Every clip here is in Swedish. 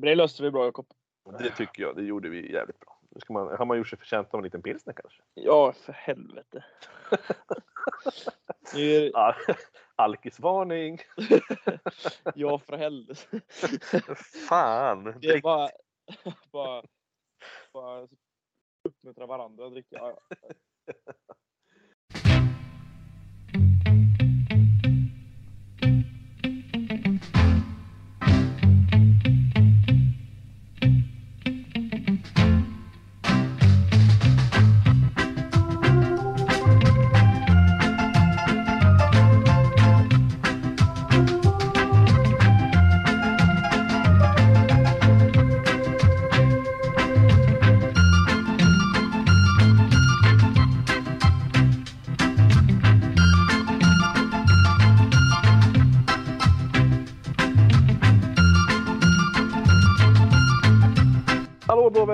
men det löste vi bra Jakob. Det tycker jag. Det gjorde vi jävligt bra. Nu ska man, har man gjort sig förtjänt av en liten pilsner kanske? Ja, för helvete. Nu Alkisvarning! ja, för helvete. Fan! Det är bara, bara, bara uppmuntra varandra att dricka.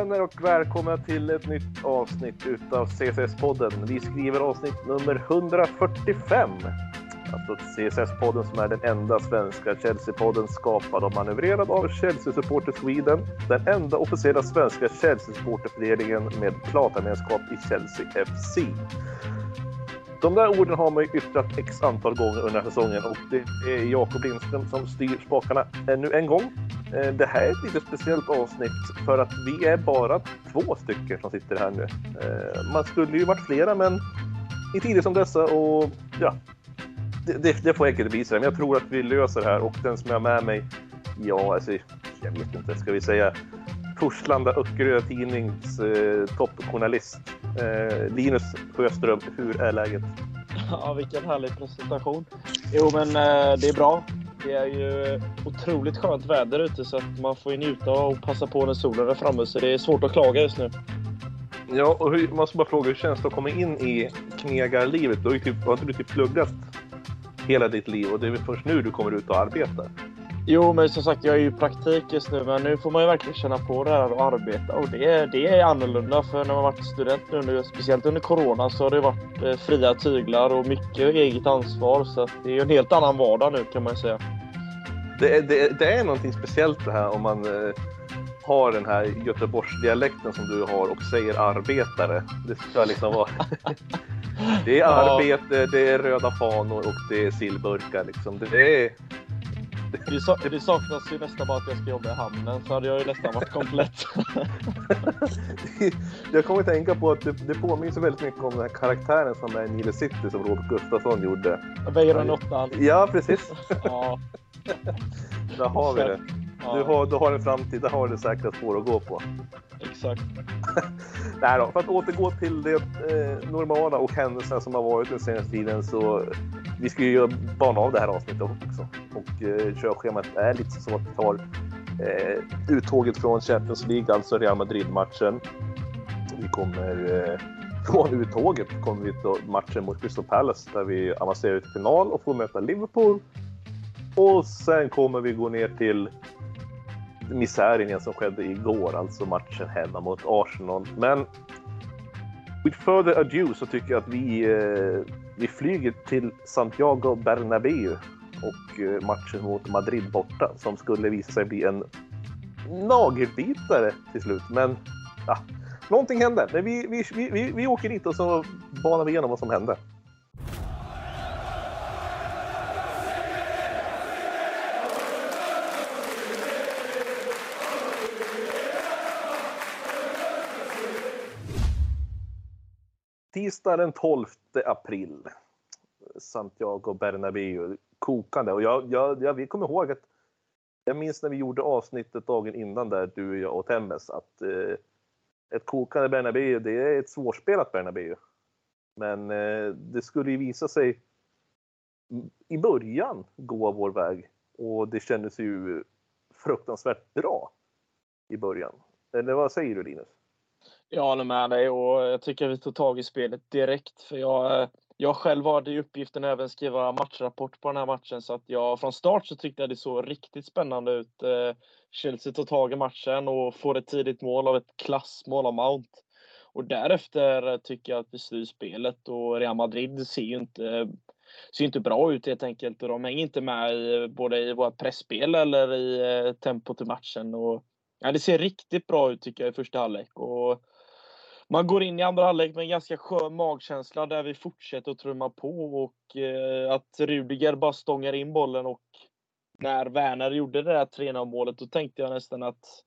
Vänner och välkomna till ett nytt avsnitt utav CSS-podden. Vi skriver avsnitt nummer 145. Alltså CSS-podden som är den enda svenska Chelsea-podden skapad och manövrerad av Chelsea Supporter Sweden. Den enda officiella svenska Chelsea-supporterföreningen med platamedlemskap i Chelsea FC. De där orden har man ju yttrat x antal gånger under säsongen och det är Jakob Lindström som styr spakarna ännu en gång. Eh, det här är ett lite speciellt avsnitt för att vi är bara två stycken som sitter här nu. Eh, man skulle ju varit flera men i tider som dessa och ja, det, det, det får enkelt visa men jag tror att vi löser det här och den som jag har med mig, ja alltså, jag vet inte, ska vi säga Torslanda Öckerö Tidnings eh, toppjournalist eh, Linus Sjöström, hur är läget? Ja, vilken härlig presentation. Jo, men eh, det är bra. Det är ju otroligt skönt väder ute så att man får ju njuta och passa på när solen är framme. Så det är svårt att klaga just nu. Ja, och hur, man ska bara fråga, hur känns det att komma in i knegarlivet? Du har, ju typ, har inte du typ pluggat hela ditt liv och det är väl först nu du kommer ut och arbetar? Jo, men som sagt, jag är ju i praktik just nu, men nu får man ju verkligen känna på det här och arbeta. Och det, är- det är annorlunda, för när man varit student nu, nu, speciellt under corona, så har det varit eh, fria tyglar och mycket eget ansvar. Så det är ju en helt annan vardag nu kan man ju säga. Det är, det, det är någonting speciellt det här om man eh, har den här Göteborgsdialekten som du har och säger arbetare. Det ska liksom vara... det är arbete, det är röda fanor och det är sillburkar liksom. Det är... Det, sa- det saknas ju nästan bara att jag ska jobba i hamnen, så hade jag ju nästan varit komplett. Jag kommer att tänka på att det, det påminner så väldigt mycket om den här karaktären som är i Nile City som Robert Gustafsson gjorde. Weiron åttan. Ja, precis. Ja, Där har vi det. Du har, du har en framtid, där har du säkra spår att gå på. exakt. Nej då, för att återgå till det eh, normala och händelserna som har varit den senaste tiden så vi ska ju göra- bana av det här avsnittet också. Och eh, körschemat är lite så att vi tar eh, uttåget från Champions League, alltså Real Madrid-matchen. Vi kommer eh, från uttåget kommer vi till matchen mot Crystal Palace där vi avancerar till final och får möta Liverpool. Och sen kommer vi gå ner till misären igen som skedde igår, alltså matchen hemma mot Arsenal. Men with further ado så tycker jag att vi, eh, vi flyger till Santiago Bernabéu och eh, matchen mot Madrid borta som skulle visa sig bli en nagelbitare till slut. Men ja, någonting hände. Men vi, vi, vi, vi, vi åker dit och så banar vi igenom vad som hände. Onsdag den 12 april. Santiago Bernabéu. Kokande. Och jag, jag, jag vi kommer ihåg att jag minns när vi gjorde avsnittet dagen innan där, du och jag och Temmes, att eh, ett kokande Bernabéu, det är ett svårspelat Bernabéu. Men eh, det skulle ju visa sig i början gå vår väg och det kändes ju fruktansvärt bra i början. Eller vad säger du Linus? Jag håller med dig och jag tycker vi tog tag i spelet direkt. För jag, jag själv hade i uppgiften att även skriva matchrapport på den här matchen. Så att jag från start så tyckte jag det såg riktigt spännande ut. Eh, Chelsea tog tag i matchen och får ett tidigt mål av ett klassmål av Mount. Och därefter tycker jag att vi styr spelet och Real Madrid ser ju inte, ser inte bra ut helt enkelt. Och de hänger inte med i, både i vårt pressspel eller i eh, tempot i matchen. Och Ja, det ser riktigt bra ut tycker jag i första halvlek. Och man går in i andra halvlek med en ganska skön magkänsla där vi fortsätter att trumma på och eh, att Rudiger bara stångar in bollen och när Werner gjorde det där 3-0 målet då tänkte jag nästan att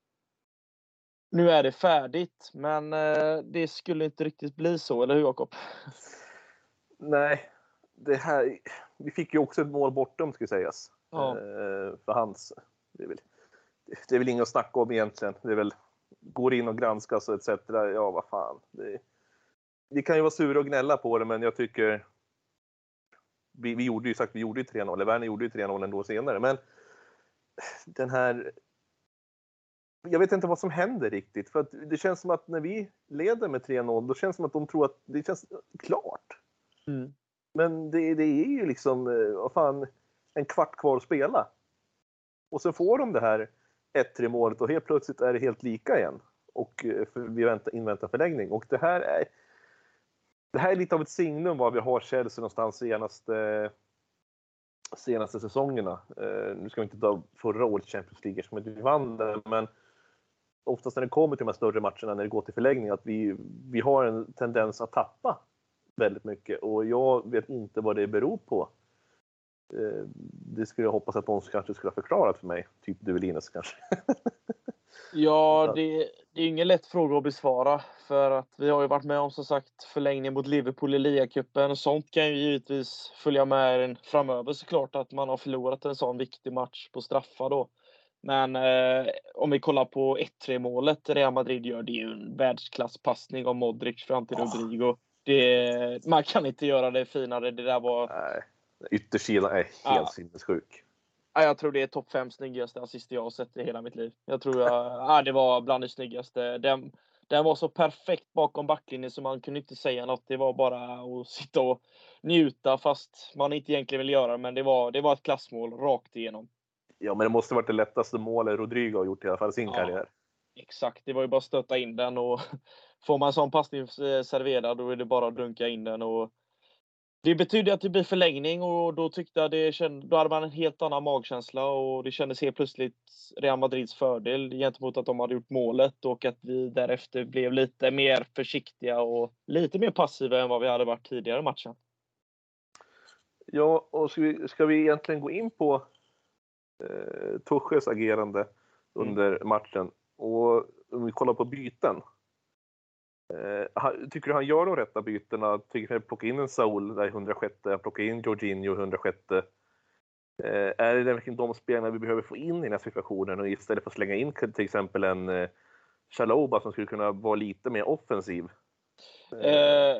nu är det färdigt. Men eh, det skulle inte riktigt bli så, eller hur Jakob? Nej, det här, vi fick ju också ett mål bortom ska sägas. Ja. Eh, för hans, det är, väl, det är väl inget att snacka om egentligen. Det är väl, går in och granskas och etc. Ja, vad fan. Det, vi kan ju vara sura och gnälla på det, men jag tycker vi, vi gjorde ju sagt, vi gjorde ju 3-0, eller Werner gjorde ju 3-0 ändå senare, men den här jag vet inte vad som händer riktigt. För att det känns som att när vi leder med 3-0, då känns det som att de tror att det känns klart. Mm. Men det, det är ju liksom, eh, vad fan, en kvart kvar att spela. Och så får de det här 1-3 målet och helt plötsligt är det helt lika igen. Och eh, vi väntar, inväntar förlängning. Och det här är det här är lite av ett signum var vi har Chelsea någonstans senaste senaste säsongerna. Eh, nu ska vi inte ta förra årets Champions League som vi vann det, men oftast när det kommer till de här större matcherna, när det går till förlängning, att vi, vi har en tendens att tappa väldigt mycket och jag vet inte vad det beror på. Eh, det skulle jag hoppas att någon kanske skulle ha förklarat för mig, typ du Linus kanske. Ja, det, det är ingen lätt fråga att besvara. För att vi har ju varit med om som sagt förlängning mot Liverpool i ligacupen. Sånt kan ju givetvis följa med en framöver såklart att man har förlorat en sån viktig match på straffar då. Men eh, om vi kollar på 1-3 målet Real Madrid gör, det är ju en världsklasspassning av Modric fram till Rodrigo. Det, man kan inte göra det finare. Det där var... Nej, yttersidan är helt ja. sinnessjuk. Ja, jag tror det är topp fem snyggaste assist jag har sett i hela mitt liv. Jag tror jag, ja, det var bland det snyggaste. Den, den var så perfekt bakom backlinjen så man kunde inte säga något. Det var bara att sitta och njuta fast man inte egentligen vill göra det. Men det var, det var ett klassmål rakt igenom. Ja, men det måste varit det lättaste målet Rodrigo har gjort i alla fall sin ja, karriär. Exakt, det var ju bara att stötta in den och får man sån passning serverad då är det bara att dunka in den. Och det betyder att det blir förlängning och då tyckte jag det känd, då hade man en helt annan magkänsla och det kändes helt plötsligt Real Madrids fördel gentemot att de hade gjort målet och att vi därefter blev lite mer försiktiga och lite mer passiva än vad vi hade varit tidigare i matchen. Ja, och ska vi, ska vi egentligen gå in på eh, Tuches agerande mm. under mm. matchen? Och om vi kollar på byten Eh, tycker du han gör de rätta bytena? Tycker du plocka in en Saul där i 106, plocka in Jorginho i 106? Eh, är det verkligen de spelarna vi behöver få in i den här situationen och istället för att slänga in till exempel en eh, Chaloba som skulle kunna vara lite mer offensiv? Eh,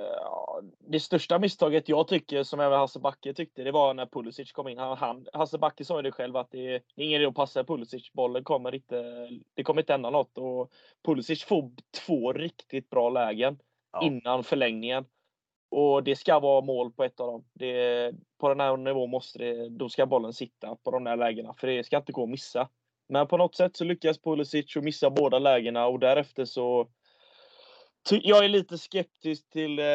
det största misstaget jag tycker, som även Hasse Backe tyckte, det var när Pulisic kom in. Han, han, Hasse Backe sa ju det själv att det är ingen idé att passa Pulisic. Bollen kommer inte, det kommer inte hända något. Och Pulisic får två riktigt bra lägen ja. innan förlängningen. Och det ska vara mål på ett av dem. Det, på den här nivån måste det, då ska bollen sitta på de där lägena. För det ska inte gå att missa. Men på något sätt så lyckas Pulisic att missa båda lägena och därefter så jag är lite skeptisk till eh,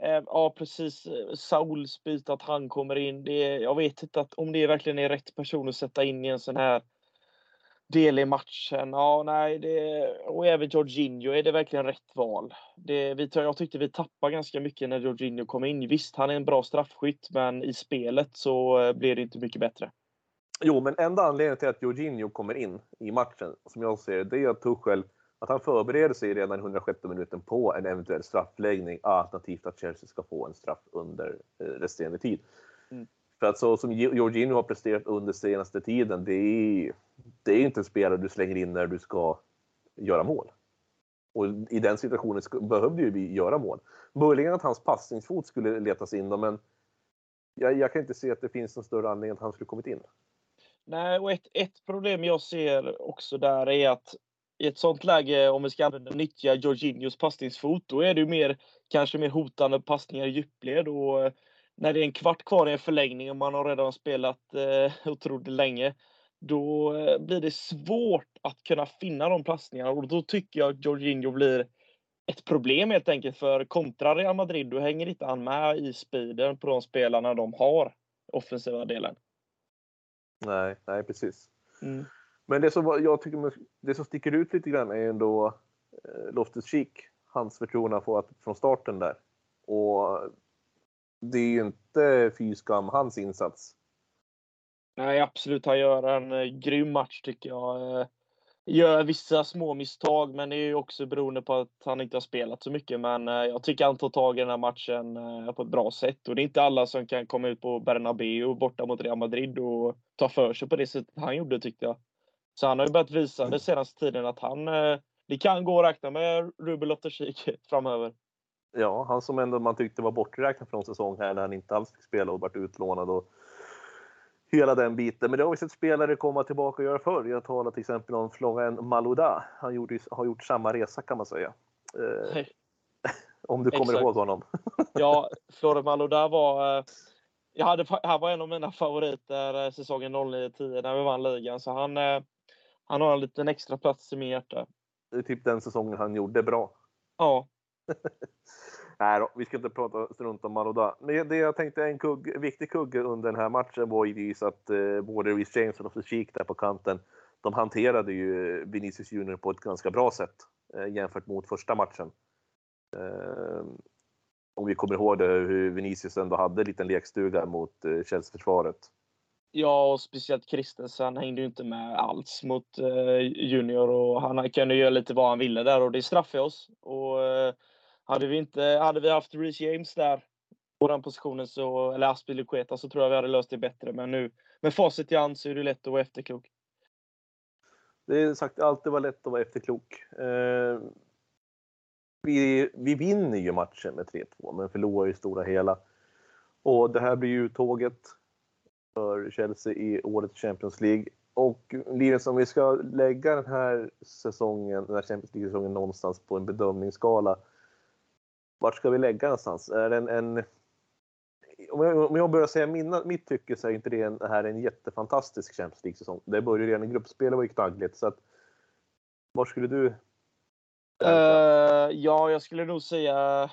eh, ja precis, eh, Sauls bit att han kommer in. Det, jag vet inte att, om det verkligen är rätt person att sätta in i en sån här del i matchen. Ja, nej, det, och även Jorginho, är det verkligen rätt val? Det, vi, jag tyckte vi tappade ganska mycket när Jorginho kom in. Visst, han är en bra straffskytt, men i spelet så eh, blir det inte mycket bättre. Jo, men enda anledningen till att Jorginho kommer in i matchen, som jag ser det, är att Tuchel att han förbereder sig redan i 106 minuten på en eventuell straffläggning alternativt att Chelsea ska få en straff under eh, resterande tid. Mm. För att så som Jorginho har presterat under senaste tiden, det är, det är inte en spelare du slänger in när du ska göra mål. Och i den situationen behövde ju vi göra mål. Möjligen att hans passningsfot skulle letas in då, men jag, jag, kan inte se att det finns någon större anledning att han skulle kommit in. Nej, och ett, ett problem jag ser också där är att i ett sånt läge, om vi ska använda, nyttja Jorginhos passningsfot, då är det ju mer, kanske mer hotande passningar i djupled. Och eh, när det är en kvart kvar i en förlängning och man har redan spelat eh, otroligt länge, då eh, blir det svårt att kunna finna de passningarna. Och då tycker jag att Jorginho blir ett problem helt enkelt. För kontra Real Madrid, då hänger inte han med i speeden på de spelarna de har, offensiva delen. Nej, nej precis. Mm. Men det som jag tycker det som sticker ut lite grann är ändå eh, Loftus Cheek, hans förtroende att få från starten där. Och det är ju inte fy skam hans insats. Nej, absolut. Han gör en eh, grym match tycker jag. Eh, gör vissa små misstag, men det är ju också beroende på att han inte har spelat så mycket. Men jag tycker han tar tag i den här matchen på ett bra sätt. Och det är inte alla som kan komma ut på Bernabéu borta mot Real Madrid och ta för sig på det sättet han gjorde tyckte jag. Så han har ju börjat visa den senaste tiden att han, eh, det kan gå att räkna med Ruben Loftus-Cheek framöver. Ja, han som ändå man tyckte var borträknad från säsong här när han inte alls fick spela och varit utlånad och hela den biten. Men det har vi sett spelare komma tillbaka och göra förr. Jag talar till exempel om Florent Malouda. Han gjorde, har gjort samma resa kan man säga. Eh, om du kommer Exakt. ihåg honom. ja, Florent Malouda var... Eh, jag hade, han var en av mina favoriter eh, säsongen 09-10 när vi vann ligan. Så han, han har en liten extra plats i min hjärta. Det är typ den säsongen han gjorde bra. Ja. Nej då, vi ska inte prata strunt om Maroda. Men det jag tänkte en kugg, viktig kugge under den här matchen var ju att eh, både Reece James och Cheek där på kanten, de hanterade ju Vinicius Junior på ett ganska bra sätt eh, jämfört mot första matchen. Eh, om vi kommer ihåg det, hur Vinicius ändå hade en liten lekstuga mot eh, Chelsea-försvaret. Ja, och speciellt Kristensen hängde ju inte med alls mot eh, Junior och han kunde göra lite vad han ville där och det straffade oss. Och, eh, hade vi, inte, hade vi haft Reece James där på den positionen, så, eller Aspilicueta, så tror jag vi hade löst det bättre. Men nu med facit i hand så är det lätt att vara efterklok. Det är sagt alltid vara lätt att vara efterklok. Eh, vi, vi vinner ju matchen med 3-2, men förlorar i stora hela. Och det här blir ju tåget för Chelsea i årets Champions League. Och Linus, om vi ska lägga den här säsongen, den här Champions League-säsongen någonstans på en bedömningsskala vart ska vi lägga någonstans? Är det en, en om, jag, om jag börjar säga mina, mitt tycke så är inte det, en, det här en jättefantastisk Champions League-säsong. Det började redan i gruppspelet var ju knaggligt. Så att, var skulle du? Uh, ja, jag skulle nog säga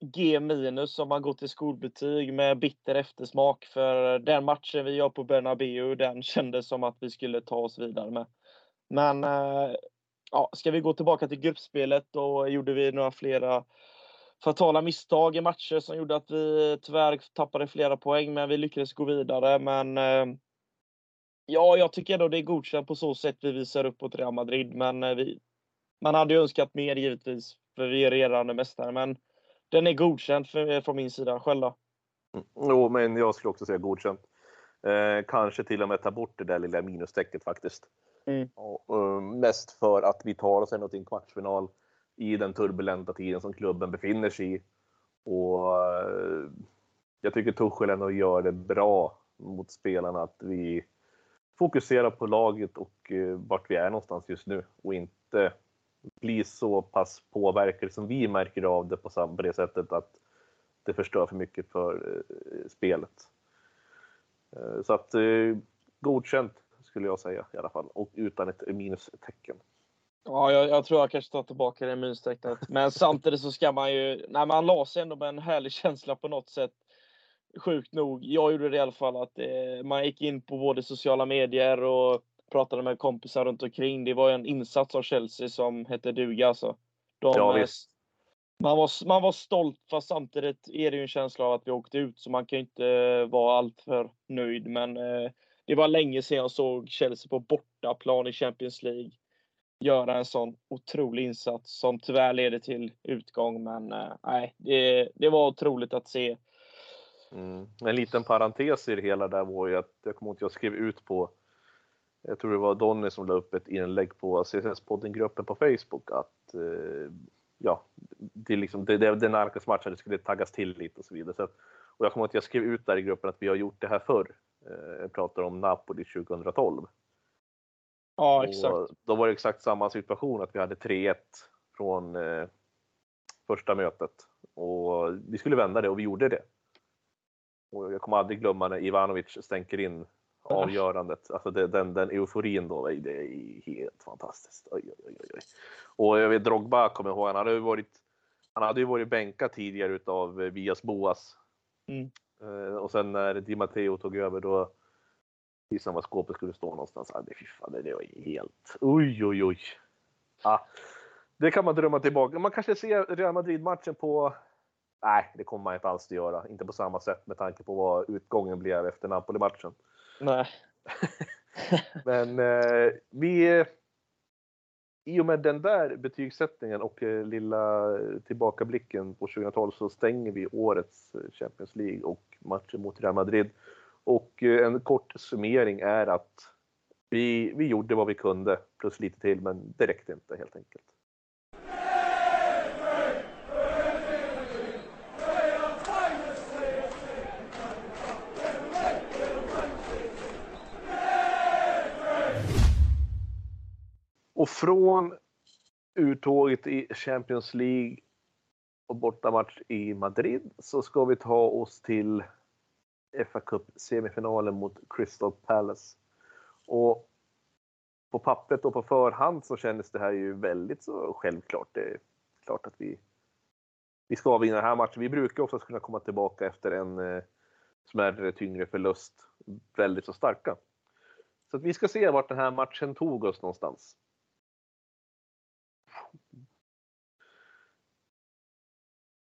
G minus om man går till skolbetyg med bitter eftersmak. För den matchen vi gör på Bernabéu, den kändes som att vi skulle ta oss vidare med. Men eh, ja, ska vi gå tillbaka till gruppspelet, då gjorde vi några flera fatala misstag i matcher som gjorde att vi tyvärr tappade flera poäng, men vi lyckades gå vidare. Men eh, ja, jag tycker ändå det är godkänt på så sätt vi visar upp mot Real Madrid, men eh, vi, man hade ju önskat mer givetvis, för vi är regerande mästare. Men den är godkänd för, från min sida. Själv då? Mm, jo, men jag skulle också säga godkänt. Eh, kanske till och med ta bort det där lilla minustecket faktiskt. Mm. Och, uh, mest för att vi tar oss ändå till en kvartsfinal i den turbulenta tiden som klubben befinner sig i. Och uh, jag tycker Tuchel ändå gör det bra mot spelarna att vi fokuserar på laget och uh, vart vi är någonstans just nu och inte blir så pass påverkade som vi märker av det på, på det sättet att det förstör för mycket för uh, spelet. Uh, så att godkänt skulle jag säga i alla fall. Och utan ett minustecken. Ja, jag, jag, tror jag kanske tar tillbaka det minustecknet. Men samtidigt så ska man ju... Nej, man la sig ändå med en härlig känsla på något sätt. Sjukt nog. Jag gjorde det i alla fall. att eh, Man gick in på både sociala medier och pratade med kompisar runt omkring. Det var en insats av Chelsea som hette duga alltså. De, ja, visst. Man var, man var stolt, fast samtidigt är det ju en känsla av att vi åkte ut, så man kan ju inte vara alltför nöjd. Men eh, det var länge sedan jag såg Chelsea på bortaplan i Champions League göra en sån otrolig insats som tyvärr leder till utgång. Men äh, nej, det, det var otroligt att se. Mm. En liten parentes i det hela där var ju att jag kommer ihåg att jag skrev ut på jag tror det var Donny som la upp ett inlägg på CSS-podden-gruppen på Facebook att eh, ja, det, liksom, det, det, det nalkas matchen, skulle taggas till lite och så vidare. Så att, och jag kommer att jag skrev ut där i gruppen att vi har gjort det här förr. Jag eh, pratar om Napoli 2012. Ja, exakt. Och då var det exakt samma situation, att vi hade 3-1 från eh, första mötet. Och vi skulle vända det och vi gjorde det. Och jag kommer aldrig glömma när Ivanovic stänker in avgörandet. Alltså det, den, den euforin då, det är helt fantastiskt. Oj, oj, oj, oj. Och jag vet Drogba kommer jag ihåg, han hade ju varit, han hade ju varit bänkad tidigare utav eh, Vias Boas. Mm. Eh, och sen när Di Matteo tog över då Gissa var skåpet skulle stå någonstans. Ah, det, fy fan, det var helt... Oj, oj, oj. Ah, det kan man drömma tillbaka. Man kanske ser Real Madrid-matchen på... Nej, det kommer man inte alls att göra. Inte på samma sätt med tanke på vad utgången blev efter Napoli-matchen. Nej. Men eh, vi... I och med den där betygssättningen och eh, lilla tillbakablicken på 2012 så stänger vi årets Champions League och matchen mot Real Madrid. Och eh, en kort summering är att vi, vi gjorde vad vi kunde, plus lite till, men det räckte inte helt enkelt. Och från uttåget i Champions League och bortamatch i Madrid så ska vi ta oss till FA Cup-semifinalen mot Crystal Palace. Och på pappret och på förhand så kändes det här ju väldigt så självklart. Det är klart att vi, vi ska vinna den här matchen. Vi brukar också kunna komma tillbaka efter en eh, smärre, tyngre förlust väldigt så starka. Så att vi ska se vart den här matchen tog oss någonstans.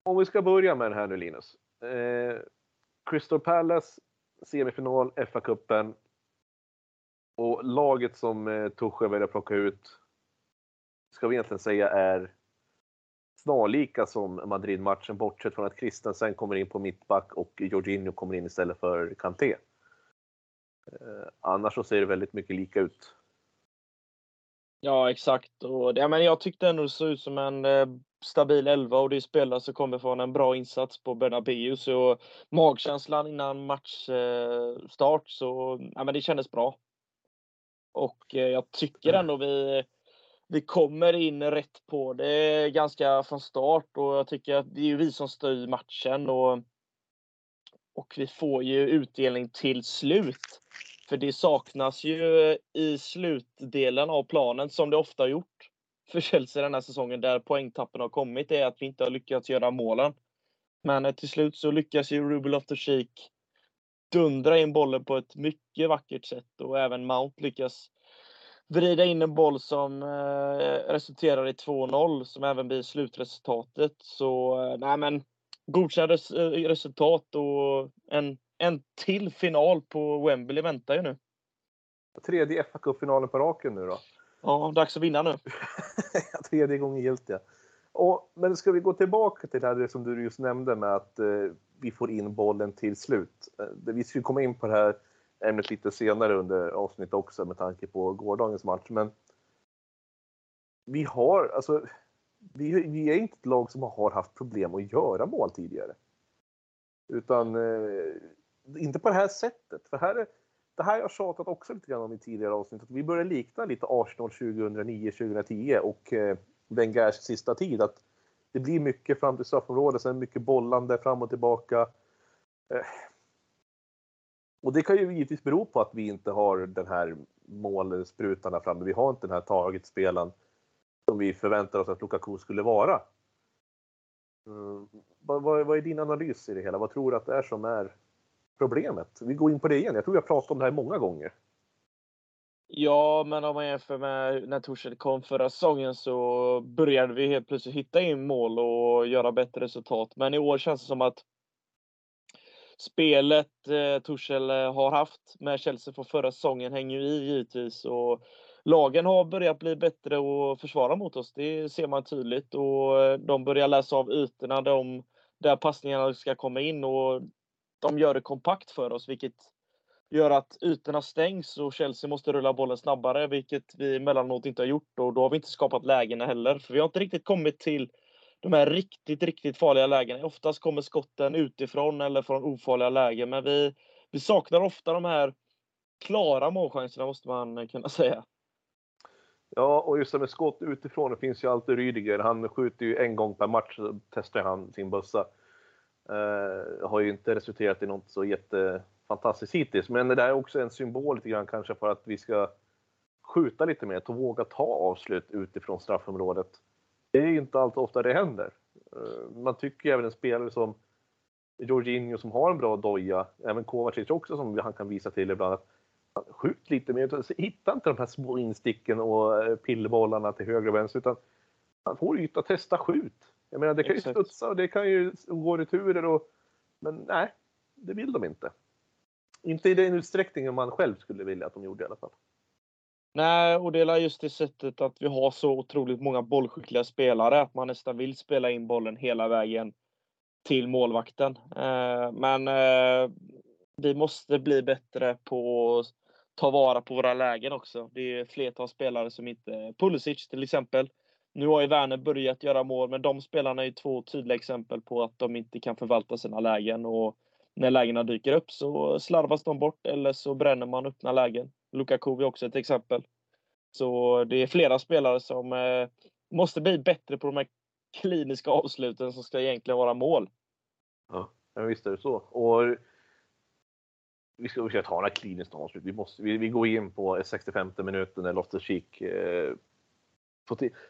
Om vi ska börja med det här nu Linus. Eh, Crystal Palace, semifinal, FA-cupen. Och laget som eh, Tuchel väljer att plocka ut, ska vi egentligen säga är snarlika som Madrid-matchen, bortsett från att Christensen kommer in på mittback och Jorginho kommer in istället för Kanté. Eh, annars så ser det väldigt mycket lika ut. Ja, exakt. Och, ja, men jag tyckte ändå det såg ut som en eh, stabil elva och det är spelare som kommer från en bra insats på Bernabéu. Så magkänslan innan matchstart eh, så ja, men det kändes bra. Och eh, jag tycker ändå vi, vi kommer in rätt på det ganska från start och jag tycker att det är vi som styr matchen och, och vi får ju utdelning till slut. För det saknas ju i slutdelen av planen, som det ofta har gjort för Chelsea den här säsongen, där poängtappen har kommit, är att vi inte har lyckats göra målen. Men eh, till slut så lyckas ju Rubel of the Sheik dundra in bollen på ett mycket vackert sätt och även Mount lyckas vrida in en boll som eh, resulterar i 2-0 som även blir slutresultatet. Så eh, nej men godkända eh, resultat och en en till final på Wembley väntar ju nu. Tredje fa Cup-finalen på raken nu då. Ja, dags att vinna nu. Tredje gången gillt ja. Och, men ska vi gå tillbaka till det här som du just nämnde med att eh, vi får in bollen till slut. Eh, vi ska komma in på det här ämnet lite senare under avsnittet också med tanke på gårdagens match. Men vi har, alltså, vi, vi är inte ett lag som har haft problem att göra mål tidigare. Utan eh, inte på det här sättet. För här är, det här har jag tjatat också lite grann om i tidigare avsnitt. Att vi börjar likna lite Arsenal 2009-2010 och eh, Wengers sista tid. Att det blir mycket fram till straffområdet, sen mycket bollande fram och tillbaka. Eh. Och det kan ju givetvis bero på att vi inte har den här målsprutan där framme. Vi har inte den här targetspelaren som vi förväntar oss att Lukaku skulle vara. Mm. Vad, vad, vad, är din analys i det hela? Vad tror du att det är som är problemet? Vi går in på det igen. Jag tror jag pratat om det här många gånger. Ja, men om man jämför med när Torshäll kom förra säsongen så började vi helt plötsligt hitta in mål och göra bättre resultat. Men i år känns det som att spelet eh, Torshäll eh, har haft med Chelsea från förra säsongen hänger ju i givetvis. Och lagen har börjat bli bättre och försvara mot oss. Det ser man tydligt. Och eh, de börjar läsa av ytorna de, där passningarna ska komma in. Och de gör det kompakt för oss, vilket gör att ytorna stängs och Chelsea måste rulla bollen snabbare, vilket vi emellanåt inte har gjort. Och då har vi inte skapat lägena heller, för vi har inte riktigt kommit till de här riktigt, riktigt farliga lägena. Oftast kommer skotten utifrån eller från ofarliga lägen, men vi, vi saknar ofta de här klara målchanserna, måste man kunna säga. Ja, och just det med skott utifrån, det finns ju alltid Rydiger. Han skjuter ju en gång per match, testar han sin bössa. Eh, har ju inte resulterat i något så jättefantastiskt hittills, men det är också en symbol lite grann kanske för att vi ska skjuta lite mer, och våga ta avslut utifrån straffområdet. Det är ju inte allt ofta det händer. Eh, man tycker ju även en spelare som Jorginho som har en bra doja, även Kovacic också som han kan visa till ibland, att Skjut lite mer. Hitta inte de här små insticken och eh, pillbollarna pillerbollarna till höger och vänster utan man får yta, testa, skjut. Jag menar det kan Exakt. ju studsa och det kan ju gå returer och men nej, det vill de inte. Inte i den utsträckningen man själv skulle vilja att de gjorde i alla fall. Nej, och det är just det sättet att vi har så otroligt många bollskickliga spelare att man nästan vill spela in bollen hela vägen till målvakten. Eh, men eh, vi måste bli bättre på att ta vara på våra lägen också. Det är flertal spelare som inte... Pulisic till exempel. Nu har ju Werner börjat göra mål, men de spelarna är ju två tydliga exempel på att de inte kan förvalta sina lägen. Och när lägena dyker upp så slarvas de bort eller så bränner man öppna lägen. Lukaku är också ett exempel. Så det är flera spelare som eh, måste bli bättre på de här kliniska avsluten som ska egentligen vara mål. Ja, visst är det så. Och vi ska försöka ta några kliniska avslut. Vi, måste, vi, vi går in på 65 minuten när Loftus-Cheek eh,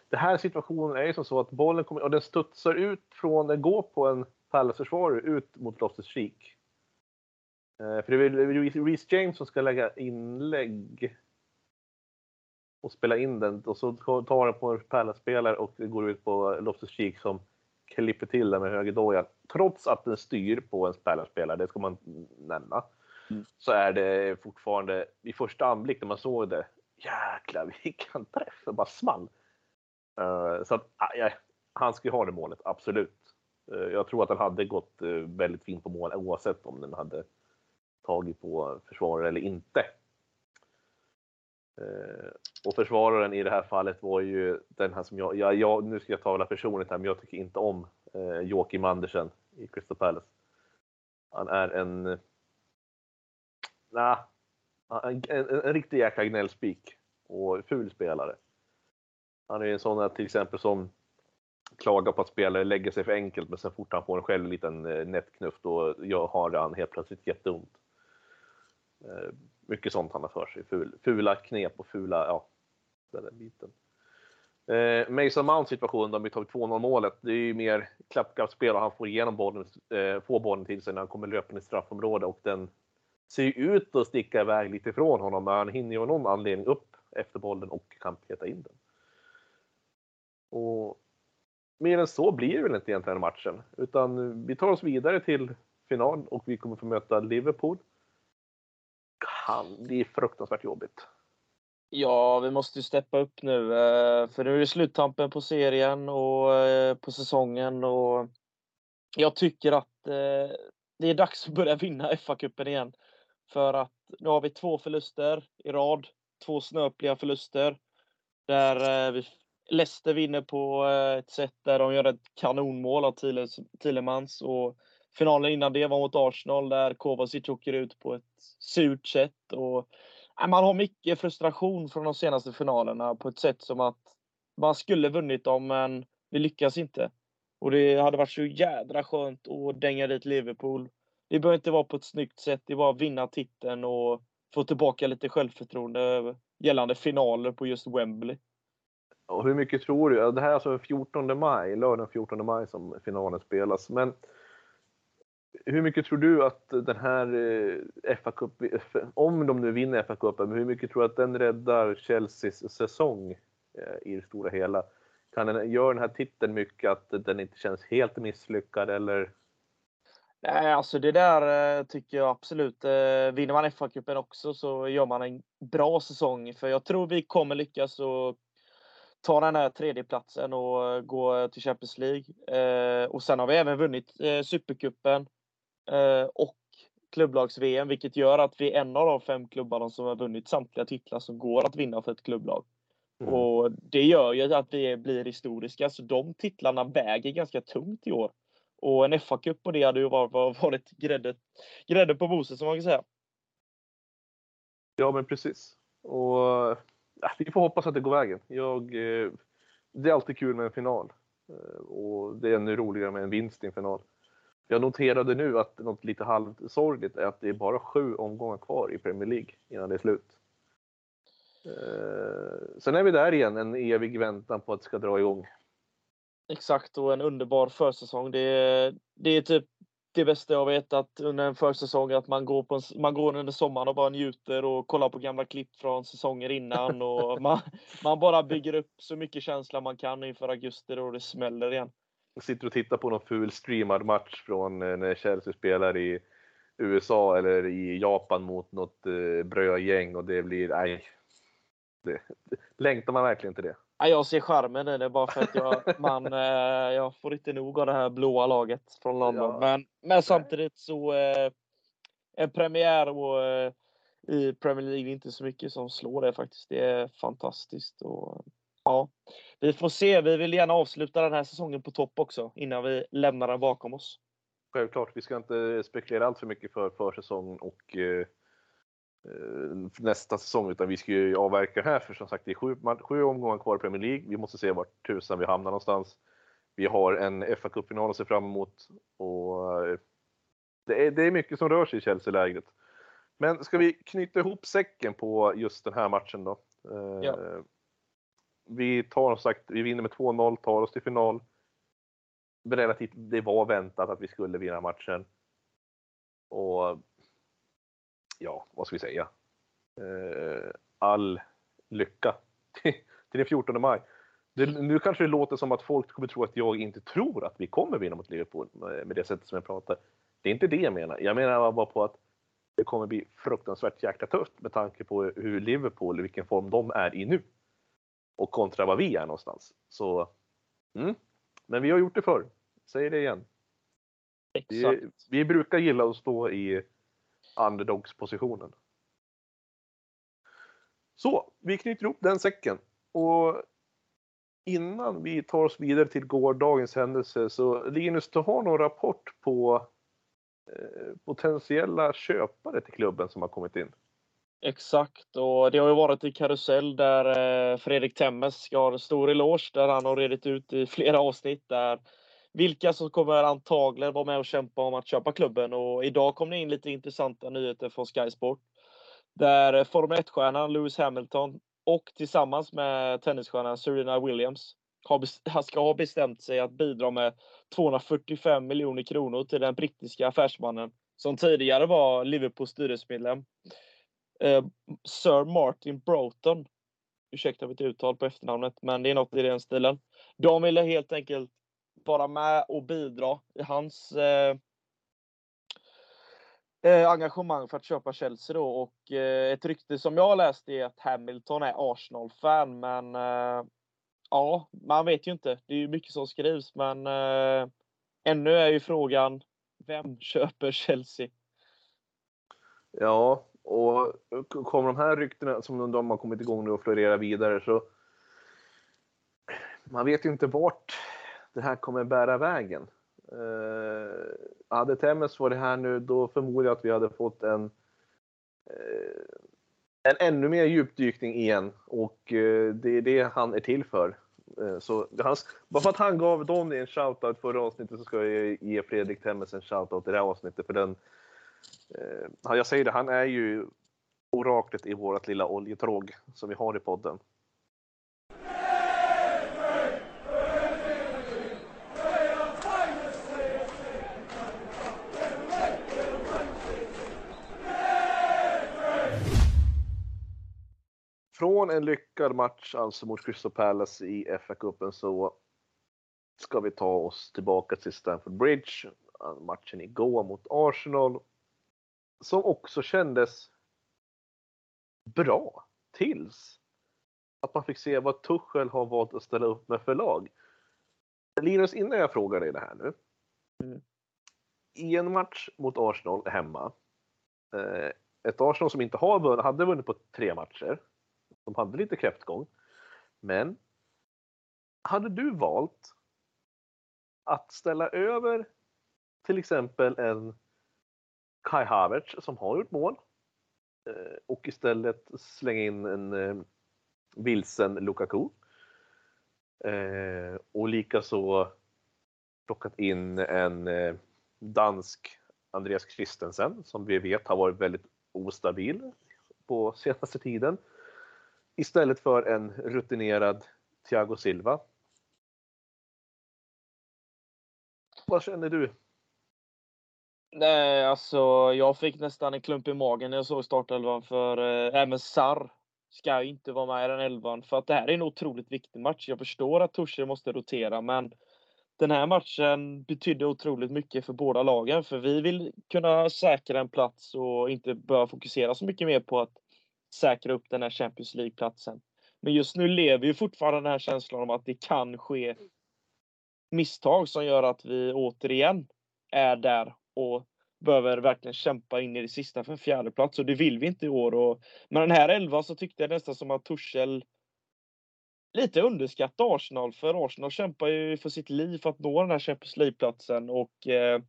det här situationen är ju som så att bollen kommer, och den studsar ut från, den går på en Palace-försvarare ut mot Loftus-Cheek. Eh, för det är Reece James som ska lägga inlägg och spela in den och så tar den på en Palace-spelare och det går ut på Loftus-Cheek som klipper till den med högerdojan. Trots att den styr på en Palace-spelare, det ska man nämna, mm. så är det fortfarande i första anblick när man såg det, jäklar vilken träff, det bara small. Uh, så att, uh, han ska ju ha det målet, absolut. Uh, jag tror att han hade gått eh, väldigt fint på mål oavsett om den hade tagit på försvarare eller inte. Och försvararen i det här fallet var ju den här som jag, ja, jag nu ska jag tala personligt här, men jag tycker inte om eh, Joakim Andersen i Crystal Palace. Han är en, nah, en, en, en riktig jäkla gnällspik och ful spelare. Han är en sån till exempel som klagar på att spelare lägger sig för enkelt men sen fort han får en själv liten eh, nätknuff då har han helt plötsligt jätteont. Eh, mycket sånt han har för sig. Ful, fula knep och fula, ja, den biten. Eh, Mason Mounts situation, de vi tagit 2-0 målet. Det är ju mer klappkappspel och han får igenom bollen, eh, får bollen till sig när han kommer löpande i straffområdet och den ser ju ut att sticka iväg lite ifrån honom, men han hinner ju av någon anledning upp efter bollen och kan peta in den. Och mer än så blir det väl inte egentligen matchen, utan vi tar oss vidare till final och vi kommer få möta Liverpool. Kan bli fruktansvärt jobbigt. Ja, vi måste ju steppa upp nu, eh, för nu är det sluttampen på serien och eh, på säsongen och jag tycker att eh, det är dags att börja vinna FA-cupen igen. För att nu har vi två förluster i rad, två snöpliga förluster där vi Leicester vinner på eh, ett sätt där de gör ett kanonmål av Thielemans och finalen innan det var mot Arsenal där Kovacic åker ut på ett surt sätt och man har mycket frustration från de senaste finalerna på ett sätt som att man skulle vunnit dem, men vi lyckas inte. Och det hade varit så jädra skönt att dänga dit Liverpool. Det behöver inte vara på ett snyggt sätt, det är bara att vinna titeln och få tillbaka lite självförtroende gällande finaler på just Wembley. Och hur mycket tror du? Det här är alltså 14 maj, lördagen 14 maj som finalen spelas. Men hur mycket tror du att den här eh, fa Cup, eh, om de nu vinner FA-cupen, hur mycket tror du att den räddar Chelseas säsong eh, i det stora hela? Kan den, gör den här titeln mycket att den inte känns helt misslyckad eller? Nej, alltså det där tycker jag absolut. Vinner man FA-cupen också så gör man en bra säsong. För jag tror vi kommer lyckas och ta den här tredjeplatsen och gå till Champions League. Och sen har vi även vunnit Supercupen Eh, och klubblags-VM, vilket gör att vi är en av de fem klubbarna som har vunnit samtliga titlar som går att vinna för ett klubblag. Mm. Och det gör ju att vi blir historiska, så de titlarna väger ganska tungt i år. Och en FA-cup på det hade ju varit, varit grädde, grädde på moset som man kan säga. Ja, men precis. Och vi får hoppas att det går vägen. Jag, eh, det är alltid kul med en final. Eh, och det är ännu roligare med en vinst i en final. Jag noterade nu att något lite halvsorgligt är att det är bara sju omgångar kvar i Premier League innan det är slut. Eh, sen är vi där igen, en evig väntan på att det ska dra igång. Exakt, och en underbar försäsong. Det är, det är typ det bästa jag vet att under en försäsong att man går, på en, man går under sommaren och bara njuter och kollar på gamla klipp från säsonger innan och man, man bara bygger upp så mycket känsla man kan inför augusti då det smäller igen. Jag sitter och tittar på någon ful streamad match från eh, när Chelsea spelar i USA eller i Japan mot något eh, brödgäng och det blir, nej. Det, längtar man verkligen till det? Ja, jag ser charmen i det bara för att jag, man, eh, jag får inte nog av det här blåa laget från London. Ja. Men, men samtidigt så eh, en premiär och, eh, i Premier League är inte så mycket som slår det faktiskt. Det är fantastiskt. Och, ja, vi får se. Vi vill gärna avsluta den här säsongen på topp också innan vi lämnar den bakom oss. Självklart, vi ska inte spekulera allt för mycket för försäsong och Eh, nästa säsong utan vi ska ju avverka här för som sagt det är sju, sju omgångar kvar i Premier League. Vi måste se vart tusan vi hamnar någonstans. Vi har en fa Cup-final att se fram emot och eh, det är, det är mycket som rör sig i Chelsea-lägret. Men ska vi knyta ihop säcken på just den här matchen då? Eh, ja. Vi tar som sagt, vi vinner med 2-0, tar oss till final. Relativt, det var väntat att vi skulle vinna matchen. Och ja, vad ska vi säga? Eh, all lycka till, den 14 maj. Det, nu kanske det låter som att folk kommer tro att jag inte tror att vi kommer vinna mot Liverpool med det sättet som jag pratar. Det är inte det jag menar. Jag menar bara på att det kommer bli fruktansvärt jäkla tufft med tanke på hur Liverpool, vilken form de är i nu. Och kontra vad vi är någonstans. Så, mm. Men vi har gjort det förr. Säger det igen. Vi, vi brukar gilla att stå i underdogs-positionen. Så, vi knyter ihop den säcken. Och innan vi tar oss vidare till gårdagens händelse så Linus, du har någon rapport på eh, potentiella köpare till klubben som har kommit in. Exakt, och det har ju varit i karusell där eh, Fredrik Temmes ska ha en stor eloge där han har redit ut i flera avsnitt där vilka som kommer antagligen vara med och kämpa om att köpa klubben. Och idag kom det in lite intressanta nyheter från Sky Sport. Där eh, Formel 1-stjärnan Lewis Hamilton och tillsammans med tennisstjärnan Serena Williams har, ska ha bestämt sig att bidra med 245 miljoner kronor till den brittiska affärsmannen som tidigare var Liverpools styrelsemedlem. Eh, Sir Martin Broughton. Ursäkta mitt uttal på efternamnet, men det är något i den stilen. De ville helt enkelt vara med och bidra i hans eh, eh, engagemang för att köpa Chelsea då. Och eh, ett rykte som jag läste är att Hamilton är Arsenal-fan, men eh, ja, man vet ju inte. Det är ju mycket som skrivs, men eh, ännu är ju frågan, vem köper Chelsea? Ja, och kommer de här ryktena som de har kommit igång nu och florera vidare så man vet ju inte vart det här kommer bära vägen. Eh, hade Temmes varit här nu, då förmodar jag att vi hade fått en, eh, en ännu mer djupdykning igen och eh, det är det han är till för. Eh, så hans, bara för att han gav Donny en shoutout förra avsnittet så ska jag ge Fredrik Temmes en shoutout i det här avsnittet. För den, eh, jag säger det, han är ju oraklet i vårt lilla oljetråg som vi har i podden. Från en lyckad match alltså mot Crystal Palace i FA-cupen så ska vi ta oss tillbaka till Stamford Bridge. Matchen igår mot Arsenal. Som också kändes bra tills att man fick se vad Tuchel har valt att ställa upp med för lag. Linus, innan jag frågar dig det här nu. Mm. I en match mot Arsenal hemma. Eh, ett Arsenal som inte har vunnit, hade vunnit på tre matcher. De hade lite kräftgång. Men hade du valt att ställa över till exempel en Kai Havertz som har gjort mål eh, och istället slänga in en eh, vilsen Lukaku. Eh, och likaså plockat in en dansk Andreas Christensen som vi vet har varit väldigt ostabil på senaste tiden istället för en rutinerad Thiago Silva. Vad känner du? Nej, alltså jag fick nästan en klump i magen när jag såg startelvan för eh, även Sar ska inte vara med i den elvan för att det här är en otroligt viktig match. Jag förstår att Torshäll måste rotera, men den här matchen betydde otroligt mycket för båda lagen, för vi vill kunna säkra en plats och inte behöva fokusera så mycket mer på att säkra upp den här Champions League-platsen. Men just nu lever ju fortfarande den här känslan om att det kan ske misstag som gör att vi återigen är där och behöver verkligen kämpa in i det sista för en fjärdeplats, och det vill vi inte i år. Och med den här elvan så tyckte jag nästan som att Torshäll lite underskattade Arsenal, för Arsenal kämpar ju för sitt liv för att nå den här Champions League-platsen och eh,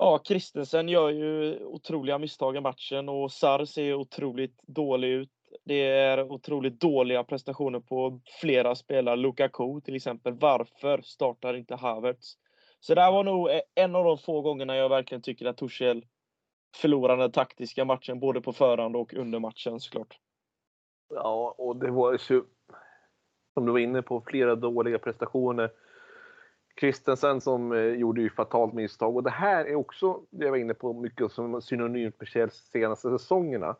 Ja, Christensen gör ju otroliga misstag i matchen och Sar ser otroligt dålig ut. Det är otroligt dåliga prestationer på flera spelare. Lukaku till exempel. Varför startar inte Havertz? Så det här var nog e- en av de få gångerna jag verkligen tycker att Torshäll förlorade den taktiska matchen, både på förhand och under matchen såklart. Ja, och det var ju, som du var inne på, flera dåliga prestationer. Christensen som eh, gjorde ju fatalt misstag och det här är också, det jag var inne på, mycket som synonymt med Chelseas senaste säsongerna.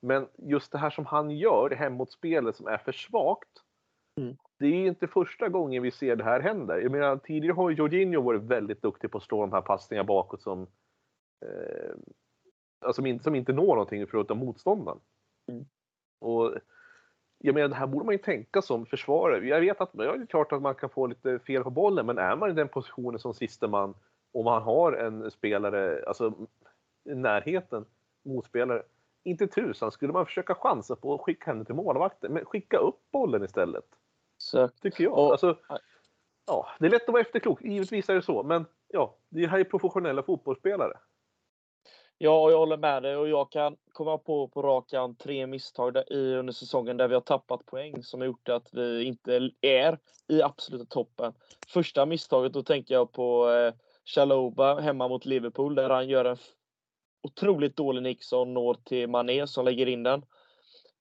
Men just det här som han gör, det hemåtspelet som är för svagt. Mm. Det är inte första gången vi ser det här hända. Jag menar, tidigare har Jorginho varit väldigt duktig på att slå de här passningarna bakåt som, eh, alltså, som, inte, som inte når någonting förutom motståndaren. Mm. Och jag menar, det här borde man ju tänka som försvarare. Jag vet att ja, det är klart att man kan få lite fel på bollen, men är man i den positionen som sista man och man har en spelare, alltså i närheten, motspelare, inte tusan skulle man försöka chansa på att skicka henne till målvakten, men skicka upp bollen istället. Så. Tycker jag. Och, alltså, ja, det är lätt att vara efterklok, givetvis är det så, men ja, det här är professionella fotbollsspelare. Ja, jag håller med dig och jag kan komma på på rakan tre misstag där, i under säsongen där vi har tappat poäng som har gjort att vi inte är i absoluta toppen. Första misstaget, då tänker jag på eh, Chaloba hemma mot Liverpool där han gör en otroligt dålig nick som når till Mané som lägger in den.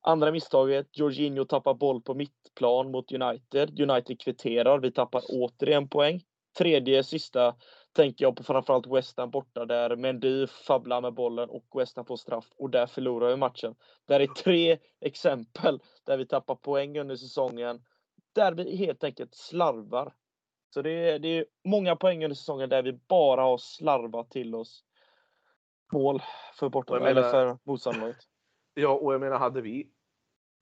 Andra misstaget, Jorginho tappar boll på mittplan mot United. United kvitterar, vi tappar återigen poäng. Tredje, sista tänker jag på framförallt West Ham borta där Mendy fabblar med bollen och West Ham får straff och där förlorar vi matchen. Det är tre exempel där vi tappar poäng under säsongen där vi helt enkelt slarvar. Så det är, det är många poäng under säsongen där vi bara har slarvat till oss mål för borta menar, eller för motståndarlaget. Ja, och jag menar hade vi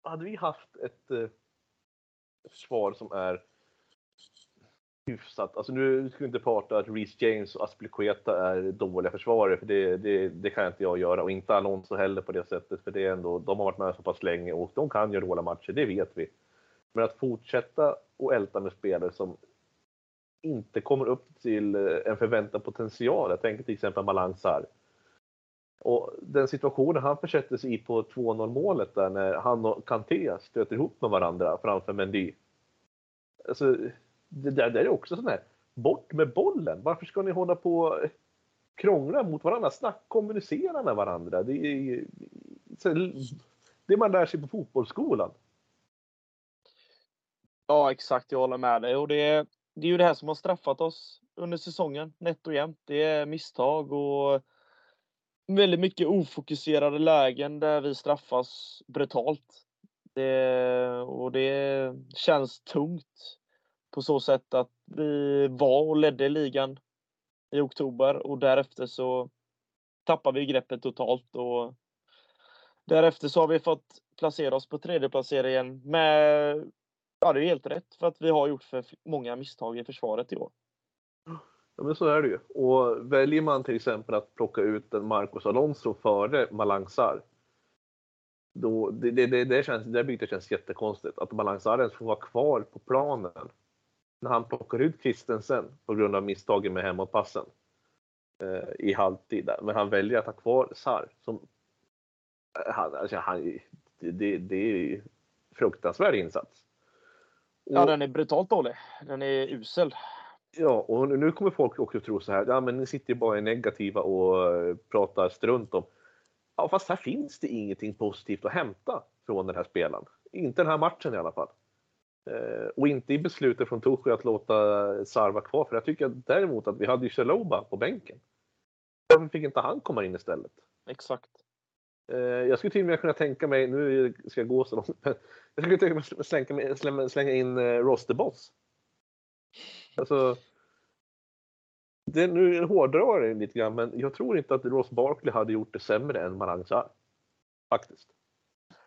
hade vi haft ett eh, försvar som är hyfsat. Alltså nu ska vi inte prata att Reece James och Aspilicueta är dåliga försvarare, för det, det, det, kan inte jag göra. Och inte Alonso heller på det sättet, för det är ändå, de har varit med så pass länge och de kan göra dåliga matcher, det vet vi. Men att fortsätta och älta med spelare som inte kommer upp till eh, en förväntad potential. Jag tänker till exempel Malang Sarr. Och den situationen han försätter sig i på 2-0 målet där när han och Kanté stöter ihop med varandra framför Mendy. Alltså, det där, det är också sån här, bort med bollen. Varför ska ni hålla på krångla mot varandra? Snack, kommunicera med varandra. Det är det man lär sig på fotbollsskolan. Ja, exakt. Jag håller med dig. Och det, det är ju det här som har straffat oss under säsongen, nätt och jämnt. Det är misstag och väldigt mycket ofokuserade lägen där vi straffas brutalt. Det, och det känns tungt på så sätt att vi var och ledde ligan i oktober och därefter så tappade vi greppet totalt och därefter så har vi fått placera oss på tredjeplaceringen. med, ja det är helt rätt för att vi har gjort för många misstag i försvaret i år. Ja men så är det ju. Och väljer man till exempel att plocka ut en Marcos Alonso före Malangsar då, det, det, det, det, känns, det bytet känns jättekonstigt. Att Malangsar ens får vara kvar på planen när han plockar ut Christensen på grund av misstagen med hemåtpassen eh, i halvtid. Där. Men han väljer att ha kvar Sar. Som, eh, han, alltså, han, det, det är fruktansvärd insats. Och, ja, den är brutalt dålig. Den är usel. Ja, och nu kommer folk också tro så här. Ja, men ni sitter ju bara i negativa och eh, pratar strunt om. Ja, fast här finns det ingenting positivt att hämta från den här spelaren. Inte den här matchen i alla fall. Eh, och inte i beslutet från Tuchel att låta Sarva kvar, för jag tycker däremot att vi hade ju Chaloba på bänken. Varför fick inte han komma in istället? Exakt. Eh, jag skulle till och med kunna tänka mig, nu ska jag gå så långt, men jag skulle tänka mig att slänga, slänga, slänga in eh, Ross the Boss. Alltså, det, nu hårdrar det lite grann, men jag tror inte att Ross Barkley hade gjort det sämre än Malang Sarr. Faktiskt.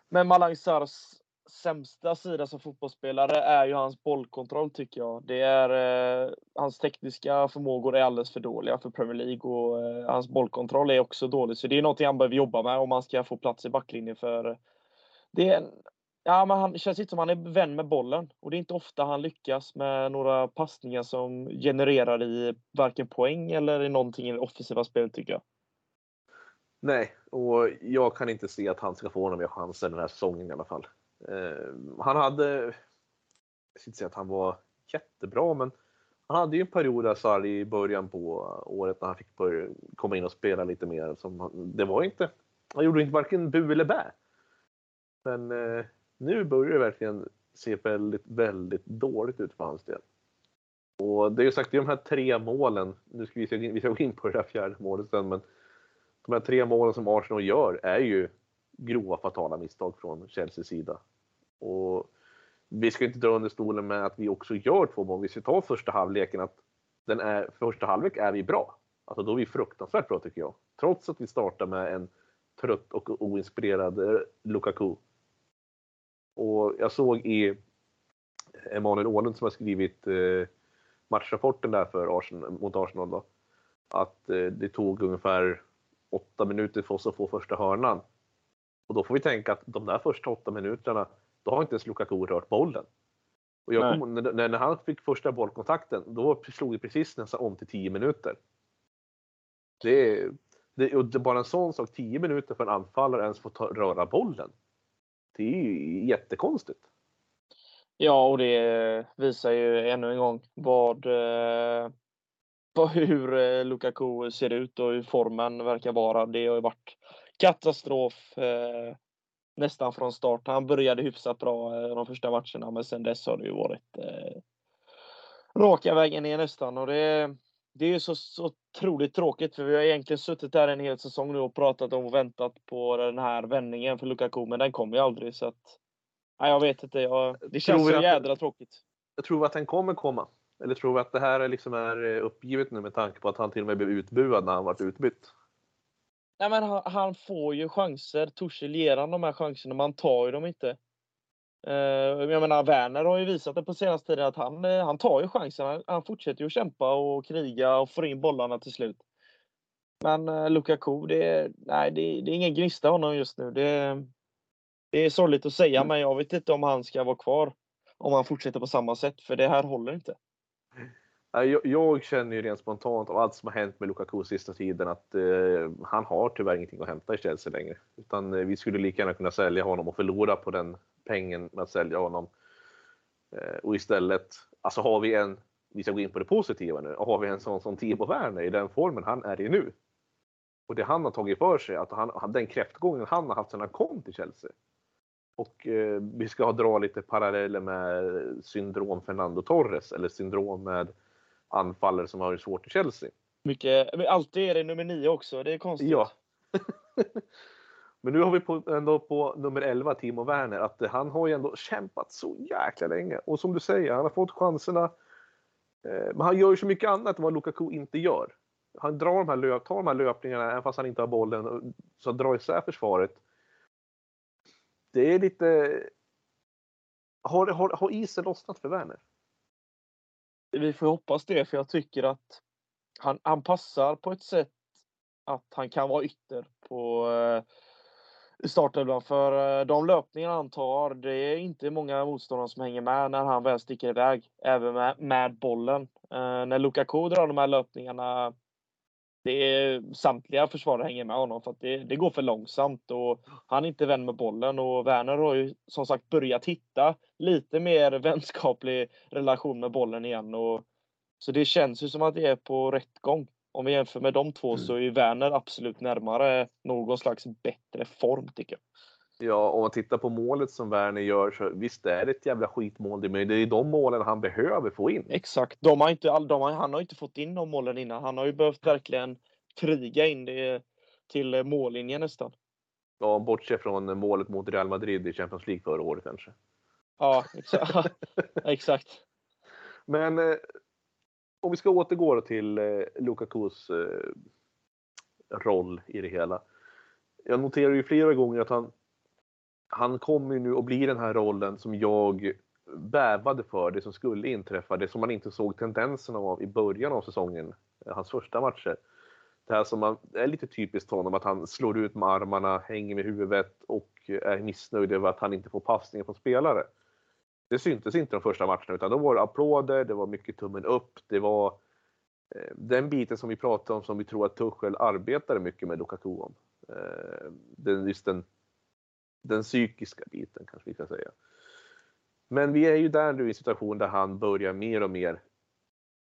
Men Malang Sars sämsta sida som fotbollsspelare är ju hans bollkontroll tycker jag. Det är, eh, hans tekniska förmågor är alldeles för dåliga för Premier League och eh, hans bollkontroll är också dålig. Så det är någonting han behöver jobba med om han ska få plats i backlinjen. För eh, det är, ja, men han känns inte som han är vän med bollen och det är inte ofta han lyckas med några passningar som genererar i varken poäng eller i någonting i det offensiva spelet tycker jag. Nej, och jag kan inte se att han ska få några mer chanser den här säsongen i alla fall. Eh, han hade, jag ska inte säga att han var jättebra, men han hade ju en period där Sarri i början på året när han fick börja, komma in och spela lite mer. Som, det var inte, han gjorde inte varken bu eller bä. Men eh, nu börjar det verkligen se väldigt, väldigt dåligt ut för hans del. Och det är ju sagt, det är de här tre målen, nu ska vi, vi ska gå in på det där fjärde målet sen, men de här tre målen som Arsenal gör är ju grova fatala misstag från Chelseas sida. Och vi ska inte dra under stolen med att vi också gör två mål. Vi ska ta första halvleken att den är, första halvlek är vi bra. Alltså då är vi fruktansvärt bra tycker jag. Trots att vi startar med en trött och oinspirerad eh, Lukaku. Och jag såg i Emanuel Åhlund som har skrivit eh, matchrapporten där för Arsenal, mot Arsenal då, att eh, det tog ungefär åtta minuter för oss att få första hörnan. Och då får vi tänka att de där första åtta minuterna, då har inte ens Lukaku rört bollen. Och jag kom, när, när, han fick första bollkontakten, då slog det precis nästan om till 10 minuter. Det det, och det är bara en sån sak, 10 minuter för en anfallare ens få ta, röra bollen. Det är ju jättekonstigt. Ja, och det visar ju ännu en gång vad, eh, hur eh, Lukaku ser ut och hur formen verkar vara. Det har ju varit katastrof eh, nästan från start. Han började hyfsat bra eh, de första matcherna, men sen dess har det ju varit eh, raka vägen ner nästan. Och det, det är ju så, så otroligt tråkigt, för vi har egentligen suttit där en hel säsong nu och pratat om och väntat på den här vändningen för Lukaku, men den kommer ju aldrig. Så att, nej, jag vet inte. Jag, det känns så jädra tråkigt. Jag tror att den kommer komma. Eller tror vi att det här liksom är uppgivet nu med tanke på att han till och med blev utbuad när han varit utbytt? Nej, men han, han får ju chanser. Torshäll ger han de här chanserna, man tar ju dem inte. Uh, jag menar, Werner har ju visat det på senaste tiden att han, uh, han tar ju chansen. Han, han fortsätter ju att kämpa och kriga och får in bollarna till slut. Men uh, Lukaku, det, nej, det, det är ingen gnista honom just nu. Det, det är sorgligt att säga, mm. men jag vet inte om han ska vara kvar om han fortsätter på samma sätt, för det här håller inte. Jag, jag, känner ju rent spontant av allt som har hänt med Lukaku sista tiden att eh, han har tyvärr ingenting att hämta i Chelsea längre. Utan eh, vi skulle lika gärna kunna sälja honom och förlora på den pengen med att sälja honom. Eh, och istället, alltså har vi en, vi ska gå in på det positiva nu, har vi en sån som Timo Werner i den formen han är i nu. Och det han har tagit för sig, att han, den kräftgången han har haft sedan han kom till Chelsea. Och eh, vi ska dra lite paralleller med syndrom Fernando Torres eller syndrom med anfallare som har det svårt i Chelsea. Mycket, alltid är det nummer nio också, det är konstigt. Ja. Men nu har vi på, ändå på nummer 11, Timo Werner, att han har ju ändå kämpat så jäkla länge. Och som du säger, han har fått chanserna. Eh, men han gör ju så mycket annat än vad Lukaku inte gör. Han drar de här, löp, tar de här löpningarna även fast han inte har bollen, så han drar isär försvaret. Det är lite... Har, har, har isen lossnat för Werner? Vi får hoppas det, för jag tycker att han, han passar på ett sätt att han kan vara ytter på eh, startelvan. För eh, de löpningar han tar, det är inte många motståndare som hänger med när han väl sticker iväg, även med, med bollen. Eh, när Lukaku drar de här löpningarna det är, samtliga försvarare hänger med honom för att det, det, går för långsamt och han är inte vän med bollen och Werner har ju som sagt börjat hitta lite mer vänskaplig relation med bollen igen. Och, så det känns ju som att det är på rätt gång. Om vi jämför med de två mm. så är Werner absolut närmare någon slags bättre form tycker jag. Ja, om man tittar på målet som Werner gör så visst är det ett jävla skitmål men det är de målen han behöver få in. Exakt. De har inte, de har, han har inte fått in de målen innan. Han har ju behövt verkligen kriga in det till mållinjen nästan. Ja, bortsett från målet mot Real Madrid i Champions League förra året kanske. Ja, exakt. exakt. Men eh, om vi ska återgå till eh, Lukakus eh, roll i det hela. Jag noterar ju flera gånger att han, han kommer ju nu att bli den här rollen som jag bävade för, det som skulle inträffa, det som man inte såg tendenserna av i början av säsongen, eh, hans första matcher. Det här som man, är lite typiskt honom, att han slår ut med armarna, hänger med huvudet och är missnöjd över att han inte får passningar från spelare. Det syntes inte de första matcherna utan då var det applåder, det var mycket tummen upp, det var eh, den biten som vi pratade om som vi tror att Tuchel arbetade mycket med Lukaku om. Eh, den, just den, den psykiska biten kanske vi kan säga. Men vi är ju där nu i en situation där han börjar mer och mer,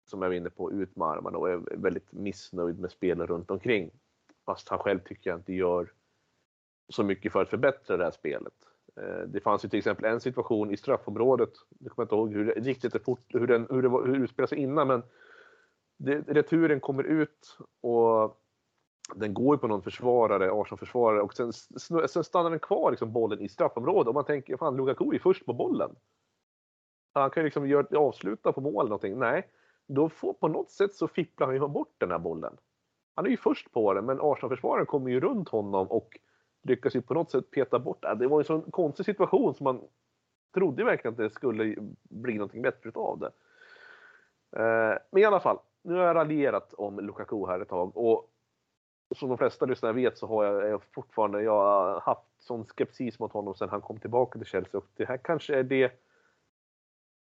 som jag var inne på, ut med armarna och är väldigt missnöjd med spelen runt omkring. Fast han själv tycker jag inte gör så mycket för att förbättra det här spelet. Eh, det fanns ju till exempel en situation i straffområdet, jag kommer inte ihåg hur, riktigt det fort, hur, den, hur, det hur det utspelade sig innan, men det, returen kommer ut och den går ju på någon försvarare, Arsenal-försvarare och sen, sen stannar den kvar liksom, bollen i straffområdet och man tänker fan Lukaku är först på bollen. Han kan ju liksom gör, avsluta på mål eller någonting. Nej, då får, på något sätt så fipplar han ju bort den här bollen. Han är ju först på den men Arsenal-försvararen kommer ju runt honom och lyckas ju på något sätt peta bort det. Det var en sån konstig situation som man trodde verkligen att det skulle bli någonting bättre av det. Eh, men i alla fall, nu har jag raljerat om Lukaku här ett tag och som de flesta lyssnare vet så har jag, jag fortfarande jag har haft sån skepsis mot honom sedan han kom tillbaka till Chelsea och det här kanske är det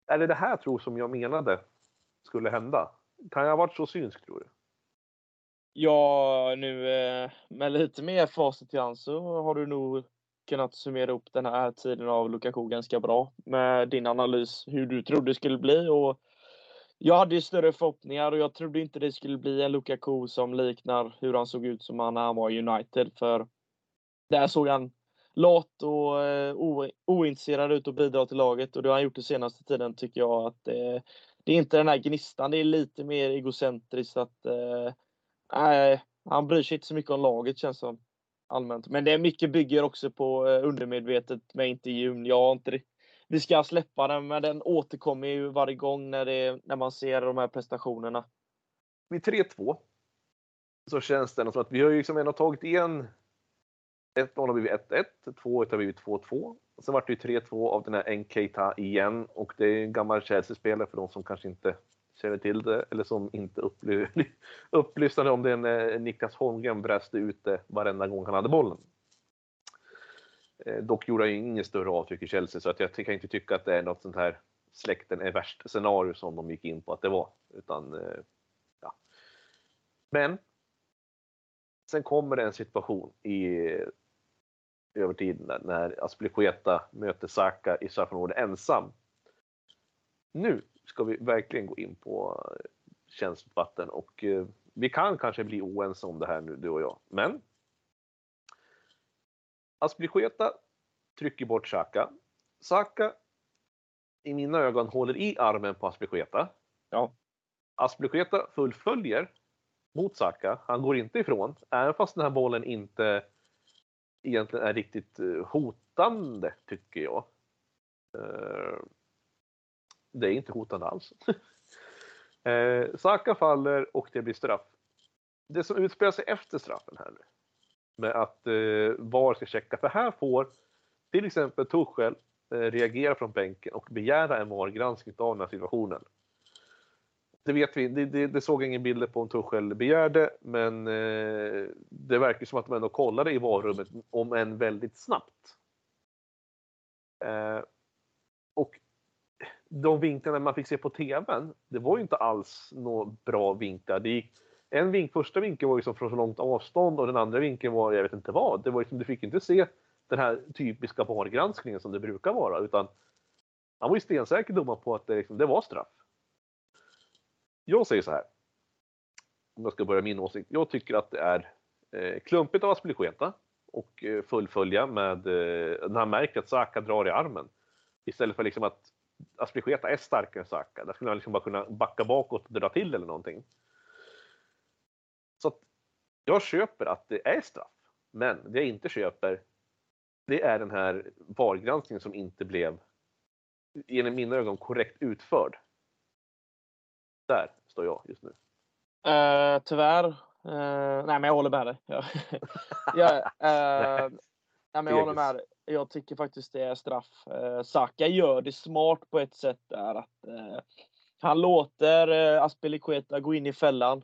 är det det här tror som jag menade skulle hända? Kan jag ha varit så synsk tror du? Ja, nu eh, med lite mer facit i hand så har du nog kunnat summera upp den här tiden av Lukaku ganska bra med din analys hur du trodde det skulle bli och jag hade ju större förhoppningar och jag trodde inte det skulle bli en Lukaku som liknar hur han såg ut som han när han var i United för där såg han lat och eh, ointresserad ut och bidra till laget och det har han gjort den senaste tiden tycker jag att eh, det är inte den här gnistan, det är lite mer egocentriskt att eh, Nej, han bryr sig inte så mycket om laget känns som. Allmänt. Men det är mycket bygger också på eh, undermedvetet med intervjun. Jag har inte vi ska släppa den, men den återkommer ju varje gång när, det, när man ser de här prestationerna. Vid 3-2 så känns det som att vi har ju liksom ändå tagit igen 1-0 har blivit 1-1, 2-1 har blivit 2-2. Sen vart det ju 3-2 av den här Nketa igen och det är en gammal Chelsea-spelare för de som kanske inte känner till det eller som inte upply upplyssnade om det när Niklas Holmgren bräste ut det varenda gång han hade bollen. Eh, dock gjorde han ju inget större avtryck i Chelsea så att jag kan inte tycka att det är något sånt här släkten är värst scenario som de gick in på att det var. Utan, eh, ja. Men sen kommer det en situation i eh, övertiden när, när Aspilicueta möter Saka i straffområdet ensam. Nu ska vi verkligen gå in på eh, och vi kan kanske bli oense om det här nu, du och jag. Men Aspilicueta trycker bort Saka. Saka i mina ögon håller i armen på Aspilicueta. Ja. Aspilicueta fullföljer mot Saka. Han går inte ifrån, även fast den här bollen inte egentligen är riktigt eh, hotande, tycker jag det är inte hotande alls. eh, Saka faller och det blir straff. Det som utspelar sig efter straffen här nu, med att eh, VAR ska checka, för här får till exempel Tuchel eh, reagera från bänken och begära en VAR-granskning av den här situationen. Det vet vi, det, det, det såg ingen bilder på om Tuchel begärde, men eh, det verkar som att de ändå kollade i VAR-rummet, om än väldigt snabbt. Eh, och de vinklarna man fick se på TVn, det var ju inte alls några bra vinklar. Det gick, en vink, första vinkeln var liksom från så långt avstånd och den andra vinkeln var, jag vet inte vad. Det var liksom, du fick inte se den här typiska VAR-granskningen som det brukar vara, utan han var ju stensäker domaren på att det, liksom, det var straff. Jag säger så här. Om jag ska börja min åsikt. Jag tycker att det är eh, klumpigt av Aspilicueta och eh, fullfölja med, eh, när han märker att Saka drar i armen. Istället för liksom att Aspilicueta är starkare än Saka. Där skulle han liksom bara kunna backa bakåt och dra till eller någonting. Jag köper att det är straff. Men det jag inte köper, det är den här VAR-granskningen som inte blev, i mina ögon, korrekt utförd. Där står jag just nu. Uh, tyvärr. Uh, nej, men jag håller med dig. jag, uh, nej, men jag håller med dig. Jag tycker faktiskt det är straff. Uh, Saka gör det smart på ett sätt där att han låter uh, Aspilicueta gå in i fällan.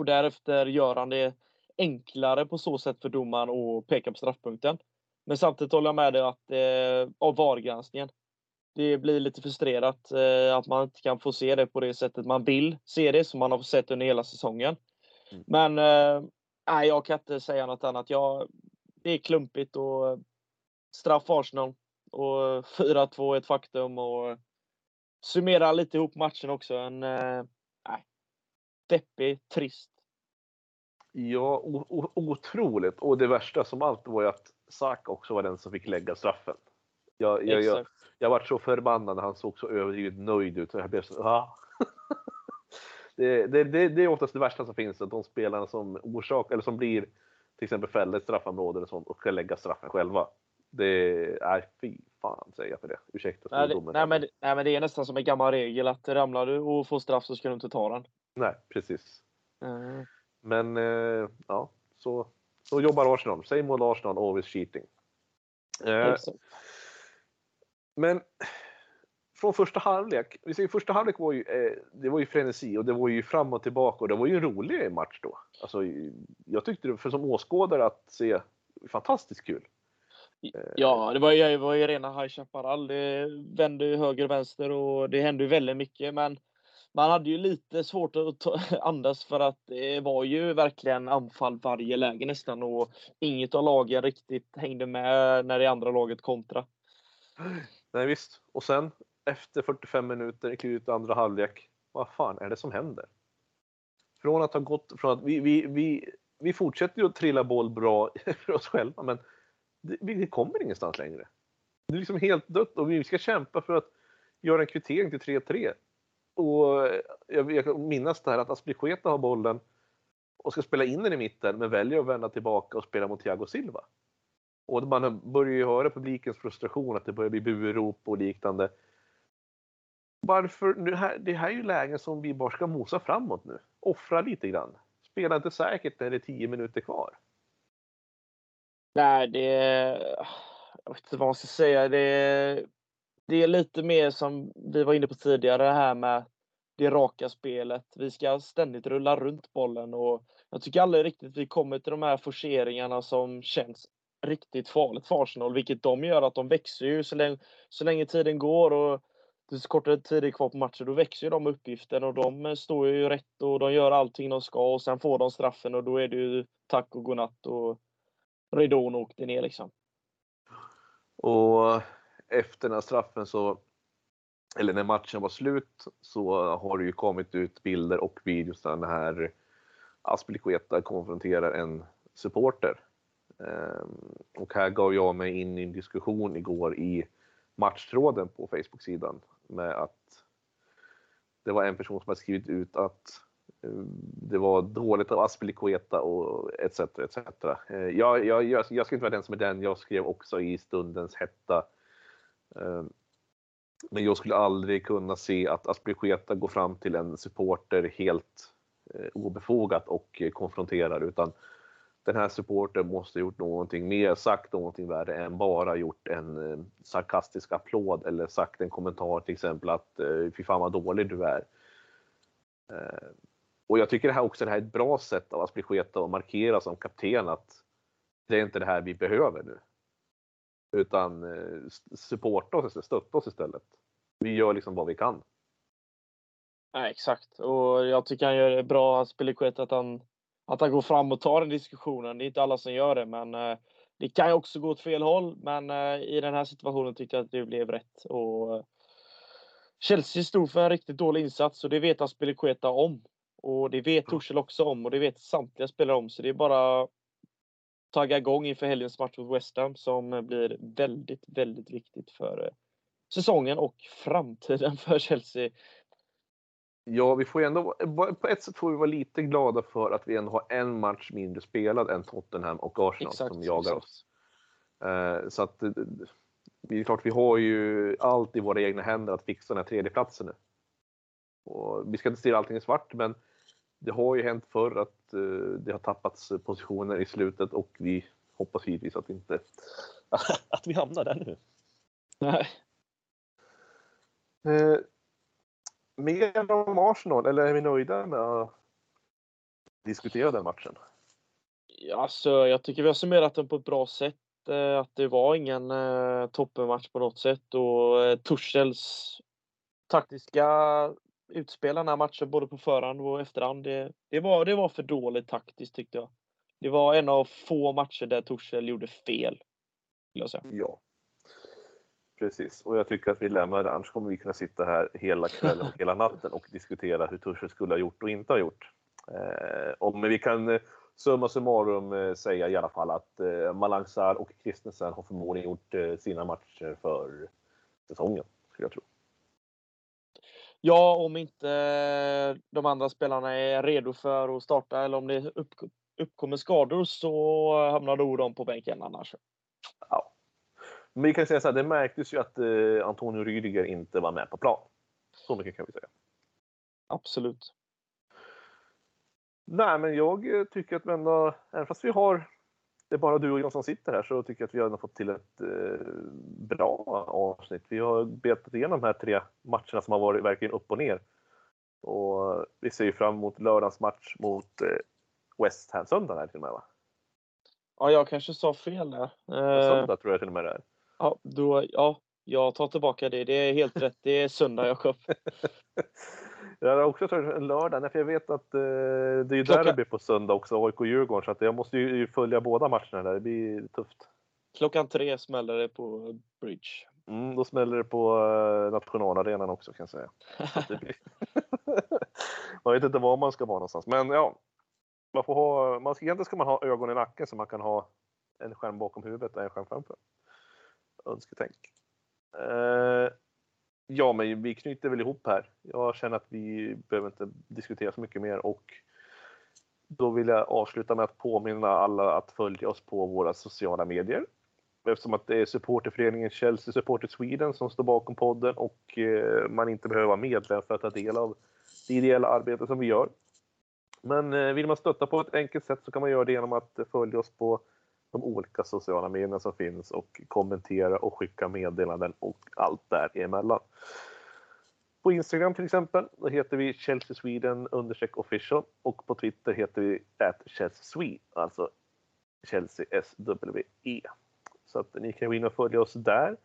Och därefter gör han det enklare på så sätt för domaren att peka på straffpunkten. Men samtidigt håller jag med dig att eh, av VAR-granskningen. Det blir lite frustrerat eh, att man inte kan få se det på det sättet man vill se det, som man har sett under hela säsongen. Mm. Men eh, jag kan inte säga något annat. Jag, det är klumpigt och straff Arsenal och 4-2 är ett faktum och summera lite ihop matchen också. En eh, deppig, trist Ja, otroligt. Och det värsta som allt var ju att Saka också var den som fick lägga straffen. Jag, jag, jag, jag var så förbannad när han såg så överdrivet nöjd ut. Jag blev så, ah. det, det, det, det, är oftast det värsta som finns, att de spelarna som orsakar, eller som blir till exempel fällda i straffområden och sånt och ska lägga straffen själva. Det är, fy fan säger jag för det. Ursäkta nej, det, nej, men, nej men det är nästan som en gammal regel att ramlar du och får straff så ska du inte ta den. Nej, precis. Mm. Men eh, ja, så, så jobbar Arsenal. Same old Arsenal, always cheating. Eh, men från första halvlek, vi säger första halvlek var ju, eh, det var ju frenesi och det var ju fram och tillbaka och det var ju en rolig match då. Alltså, jag tyckte det, för som åskådare att se, fantastiskt kul. Ja, det var ju, det var ju rena High Chaparral. Det vände höger och vänster och det hände ju väldigt mycket. Men man hade ju lite svårt att andas för att det var ju verkligen anfall varje läge nästan och inget av lagen riktigt hängde med när det andra laget kontra. Nej visst, och sen efter 45 minuter i slutet andra halvlek, vad fan är det som händer? Från att ha gått från att vi, vi, vi, vi fortsätter ju att trilla boll bra för oss själva, men det, vi kommer ingenstans längre. Det är liksom helt dött och vi ska kämpa för att göra en kvittering till 3-3 och jag, jag minnas det här att Aspilicueta har bollen och ska spela in den i mitten men väljer att vända tillbaka och spela mot Thiago Silva. Och man börjar ju höra publikens frustration att det börjar bli burop och liknande. Varför? Det här, det här är ju lägen som vi bara ska mosa framåt nu. Offra lite grann. Spela inte säkert när det är 10 minuter kvar. Nej, det... Jag vet inte vad man ska säga. Det, det är lite mer som vi var inne på tidigare, det här med det raka spelet. Vi ska ständigt rulla runt bollen och jag tycker aldrig riktigt vi kommer till de här forceringarna som känns riktigt farligt för Arsenal, vilket de gör att de växer ju så länge, så länge tiden går och det är så kortare tid är kvar på matchen, då växer ju de uppgiften och de står ju rätt och de gör allting de ska och sen får de straffen och då är det ju tack och godnatt och ridån åkte ner liksom. Och efter den här straffen så, eller när matchen var slut, så har det ju kommit ut bilder och videos där den här Aspelikueta konfronterar en supporter. Ehm, och här gav jag mig in i en diskussion igår i matchtråden på Facebook-sidan med att det var en person som hade skrivit ut att eh, det var dåligt av Aspelikueta och etc. etc. Eh, jag, jag, jag, jag ska inte vara den som är den. Jag skrev också i stundens hetta Eh, men jag skulle aldrig kunna se att Aspilicueta går fram till en supporter helt eh, obefogat och konfronterar utan den här supporten måste gjort någonting mer, sagt någonting värre än bara gjort en eh, sarkastisk applåd eller sagt en kommentar till exempel att fy fan vad dålig du är. Och jag tycker det här också det här är ett bra sätt av Aspilicueta att markera som kapten att det är inte det här vi behöver nu. Utan eh, supporta oss, stötta oss istället. Vi gör liksom vad vi kan. Nej, exakt. Och jag tycker han gör det bra, Spelikueta, att han, att han går fram och tar den diskussionen. Det är inte alla som gör det, men eh, det kan ju också gå åt fel håll. Men eh, i den här situationen tyckte jag att det blev rätt. Och Chelsea stod för en riktigt dålig insats och det vet Aspilicueta om. Och det vet Torshäll också om och det vet samtliga spelare om. Så det är bara tagga igång inför helgens match mot West Ham som blir väldigt, väldigt viktigt för eh, säsongen och framtiden för Chelsea. Ja, vi får ändå, på ett sätt får vi vara lite glada för att vi ändå har en match mindre spelad än Tottenham och Arsenal exakt, som jagar exakt. oss. Uh, så att det är klart, vi har ju allt i våra egna händer att fixa den här tredjeplatsen nu. Och vi ska inte se allting i svart, men det har ju hänt förr att uh, det har tappats positioner i slutet och vi hoppas givetvis att vi inte att vi hamnar där nu. Nej. Uh, mer om Arsenal, eller är vi nöjda med att diskutera den matchen? Alltså, jag tycker vi har summerat den på ett bra sätt. Eh, att det var ingen eh, toppenmatch på något sätt och eh, Tuchels taktiska utspela den här matchen både på förhand och efterhand. Det, det, var, det var för dåligt taktiskt tyckte jag. Det var en av få matcher där Torshäll gjorde fel. Jag säga. Ja. Precis, och jag tycker att vi lämnar det. Annars kommer vi kunna sitta här hela kvällen och hela natten och diskutera hur Torshäll skulle ha gjort och inte ha gjort. Eh, men vi kan eh, summa summarum eh, säga i alla fall att eh, Malangsar och Christensen har förmodligen gjort eh, sina matcher för säsongen, skulle jag tro. Ja, om inte de andra spelarna är redo för att starta eller om det uppkommer skador så hamnar då de på bänken annars. Ja. Men vi kan säga så här, det märktes ju att Antonio Rüdiger inte var med på plan. Så mycket kan vi säga. Absolut. Nej, men jag eh, tycker att vi ändå, även fast vi har, det är bara du och jag som sitter här, så tycker jag att vi har fått till ett eh, bra avsnitt. Vi har betat igenom de här tre matcherna som har varit verkligen upp och ner. Och vi ser ju fram emot lördagens match mot eh, West Ham söndag här till och med va? Ja, jag kanske sa fel där. Eh, söndag tror jag till och med det är. Ja, då, ja, jag tar tillbaka det. Det är helt rätt. Det är söndag jag köp. Jag har också tagit en lördag, för jag vet att eh, det är Klockan... derby på söndag också, AIK-Djurgården, så att jag måste ju följa båda matcherna där. Det blir tufft. Klockan tre smäller det på Bridge. Mm, då smäller det på uh, nationalarenan också kan jag säga. Blir... man vet inte var man ska vara någonstans, men ja. Man får ha, man ska, egentligen ska man ha ögon i nacken så man kan ha en skärm bakom huvudet och en skärm framför. Önsketänk. Uh, Ja, men vi knyter väl ihop här. Jag känner att vi behöver inte diskutera så mycket mer och då vill jag avsluta med att påminna alla att följa oss på våra sociala medier. Eftersom att det är supporterföreningen Chelsea Supporter Sweden som står bakom podden och eh, man inte behöver vara medlem för att ta del av det ideella arbete som vi gör. Men eh, vill man stötta på ett enkelt sätt så kan man göra det genom att följa oss på de olika sociala medierna som finns och kommentera och skicka meddelanden och allt däremellan. På Instagram till exempel, då heter vi Chelsea Sweden understreck official och på Twitter heter vi at Chelsea alltså Chelsea SWE. Så att ni kan gå in och följa oss där.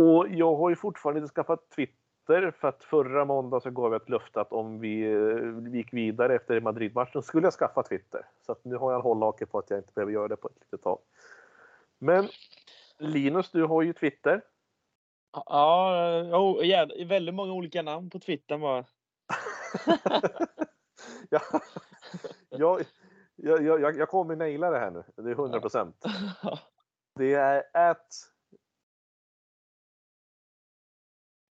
Och jag har ju fortfarande inte skaffat Twitter för att förra måndag så gav jag ett löfte att om vi, vi gick vidare efter Madridmatchen skulle jag skaffa Twitter. Så att nu har jag en hållhake på att jag inte behöver göra det på ett litet tag. Men Linus, du har ju Twitter. Ja, oh, ja väldigt många olika namn på Twitter bara. ja, jag, jag, jag, jag kommer naila det här nu. Det är 100 procent. Det är at...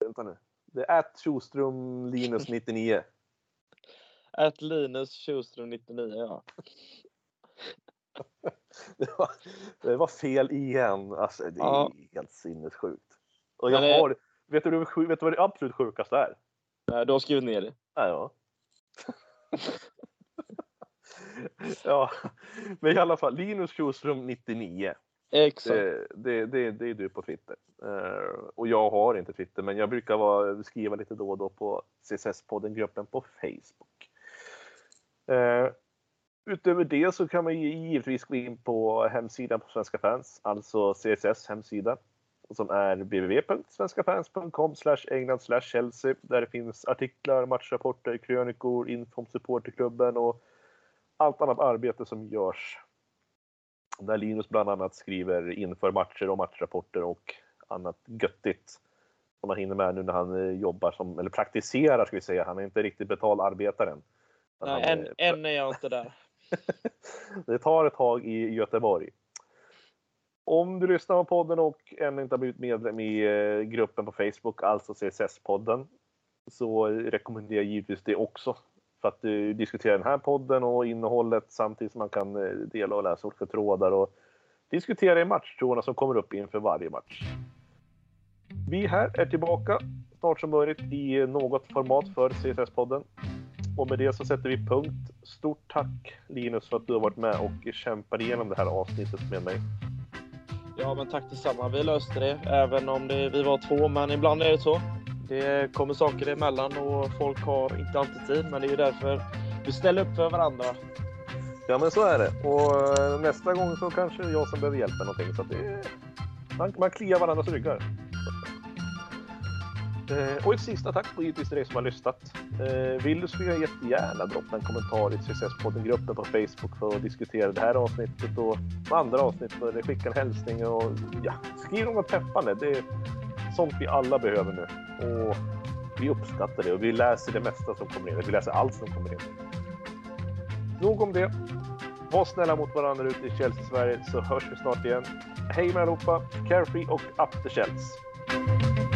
Vänta nu. Det är att Schuström Linus 99. Att Linus Schuström 99, ja. det, var, det var fel igen. Alltså, det är ja. helt sinnessjukt. Och jag det... har, vet, du, vet du vad det absolut sjukaste är? Nej, du har skrivit ner det. Ja. ja, men i alla fall Linus Schuström 99. Exakt. Det, det, det, det är du på Twitter. Uh, och jag har inte Twitter, men jag brukar vara, skriva lite då och då på CSS-podden-gruppen på Facebook. Uh, utöver det så kan man givetvis gå in på hemsidan på Svenska fans, alltså CSS hemsida som är www.svenskafans.com England Chelsea där det finns artiklar, matchrapporter, krönikor, info om supporterklubben och allt annat arbete som görs där Linus bland annat skriver inför matcher och matchrapporter och annat göttigt som han hinner med nu när han eh, jobbar som, eller praktiserar ska vi säga. Han är inte riktigt betald arbetare än. Nej, än, är, än är jag inte där. det tar ett tag i Göteborg. Om du lyssnar på podden och ännu inte har blivit medlem i eh, gruppen på Facebook, alltså CSS-podden, så rekommenderar jag givetvis det också. För att eh, diskutera den här podden och innehållet samtidigt som man kan eh, dela och läsa olika trådar och diskutera i matchtrådarna som kommer upp inför varje match. Vi här är tillbaka snart som möjligt i något format för CSS-podden. Och med det så sätter vi punkt. Stort tack Linus för att du har varit med och kämpat igenom det här avsnittet med mig. Ja, men tack detsamma. Vi löste det, även om det, vi var två, men ibland är det så. Det kommer saker emellan och folk har inte alltid tid, men det är ju därför vi ställer upp för varandra. Ja, men så är det. Och eh, nästa gång så kanske det är jag som behöver hjälp med någonting. Så det, man, man kliar varandras ryggar. Eh, och ett sista tack på givetvis till dig som har lyssnat. Eh, vill du så vill jag jättegärna droppa en kommentar i CSS-podden-gruppen på Facebook för att diskutera det här avsnittet och andra avsnitt. Eller skicka en hälsning och ja, skriv något peppande. Det är sånt vi alla behöver nu. Och vi uppskattar det och vi läser det mesta som kommer in. Vi läser allt som kommer in. Nog om det. Var snälla mot varandra ute i Chelsea-Sverige så hörs vi snart igen. Hej med allihopa! Carefree och up the Chelsea!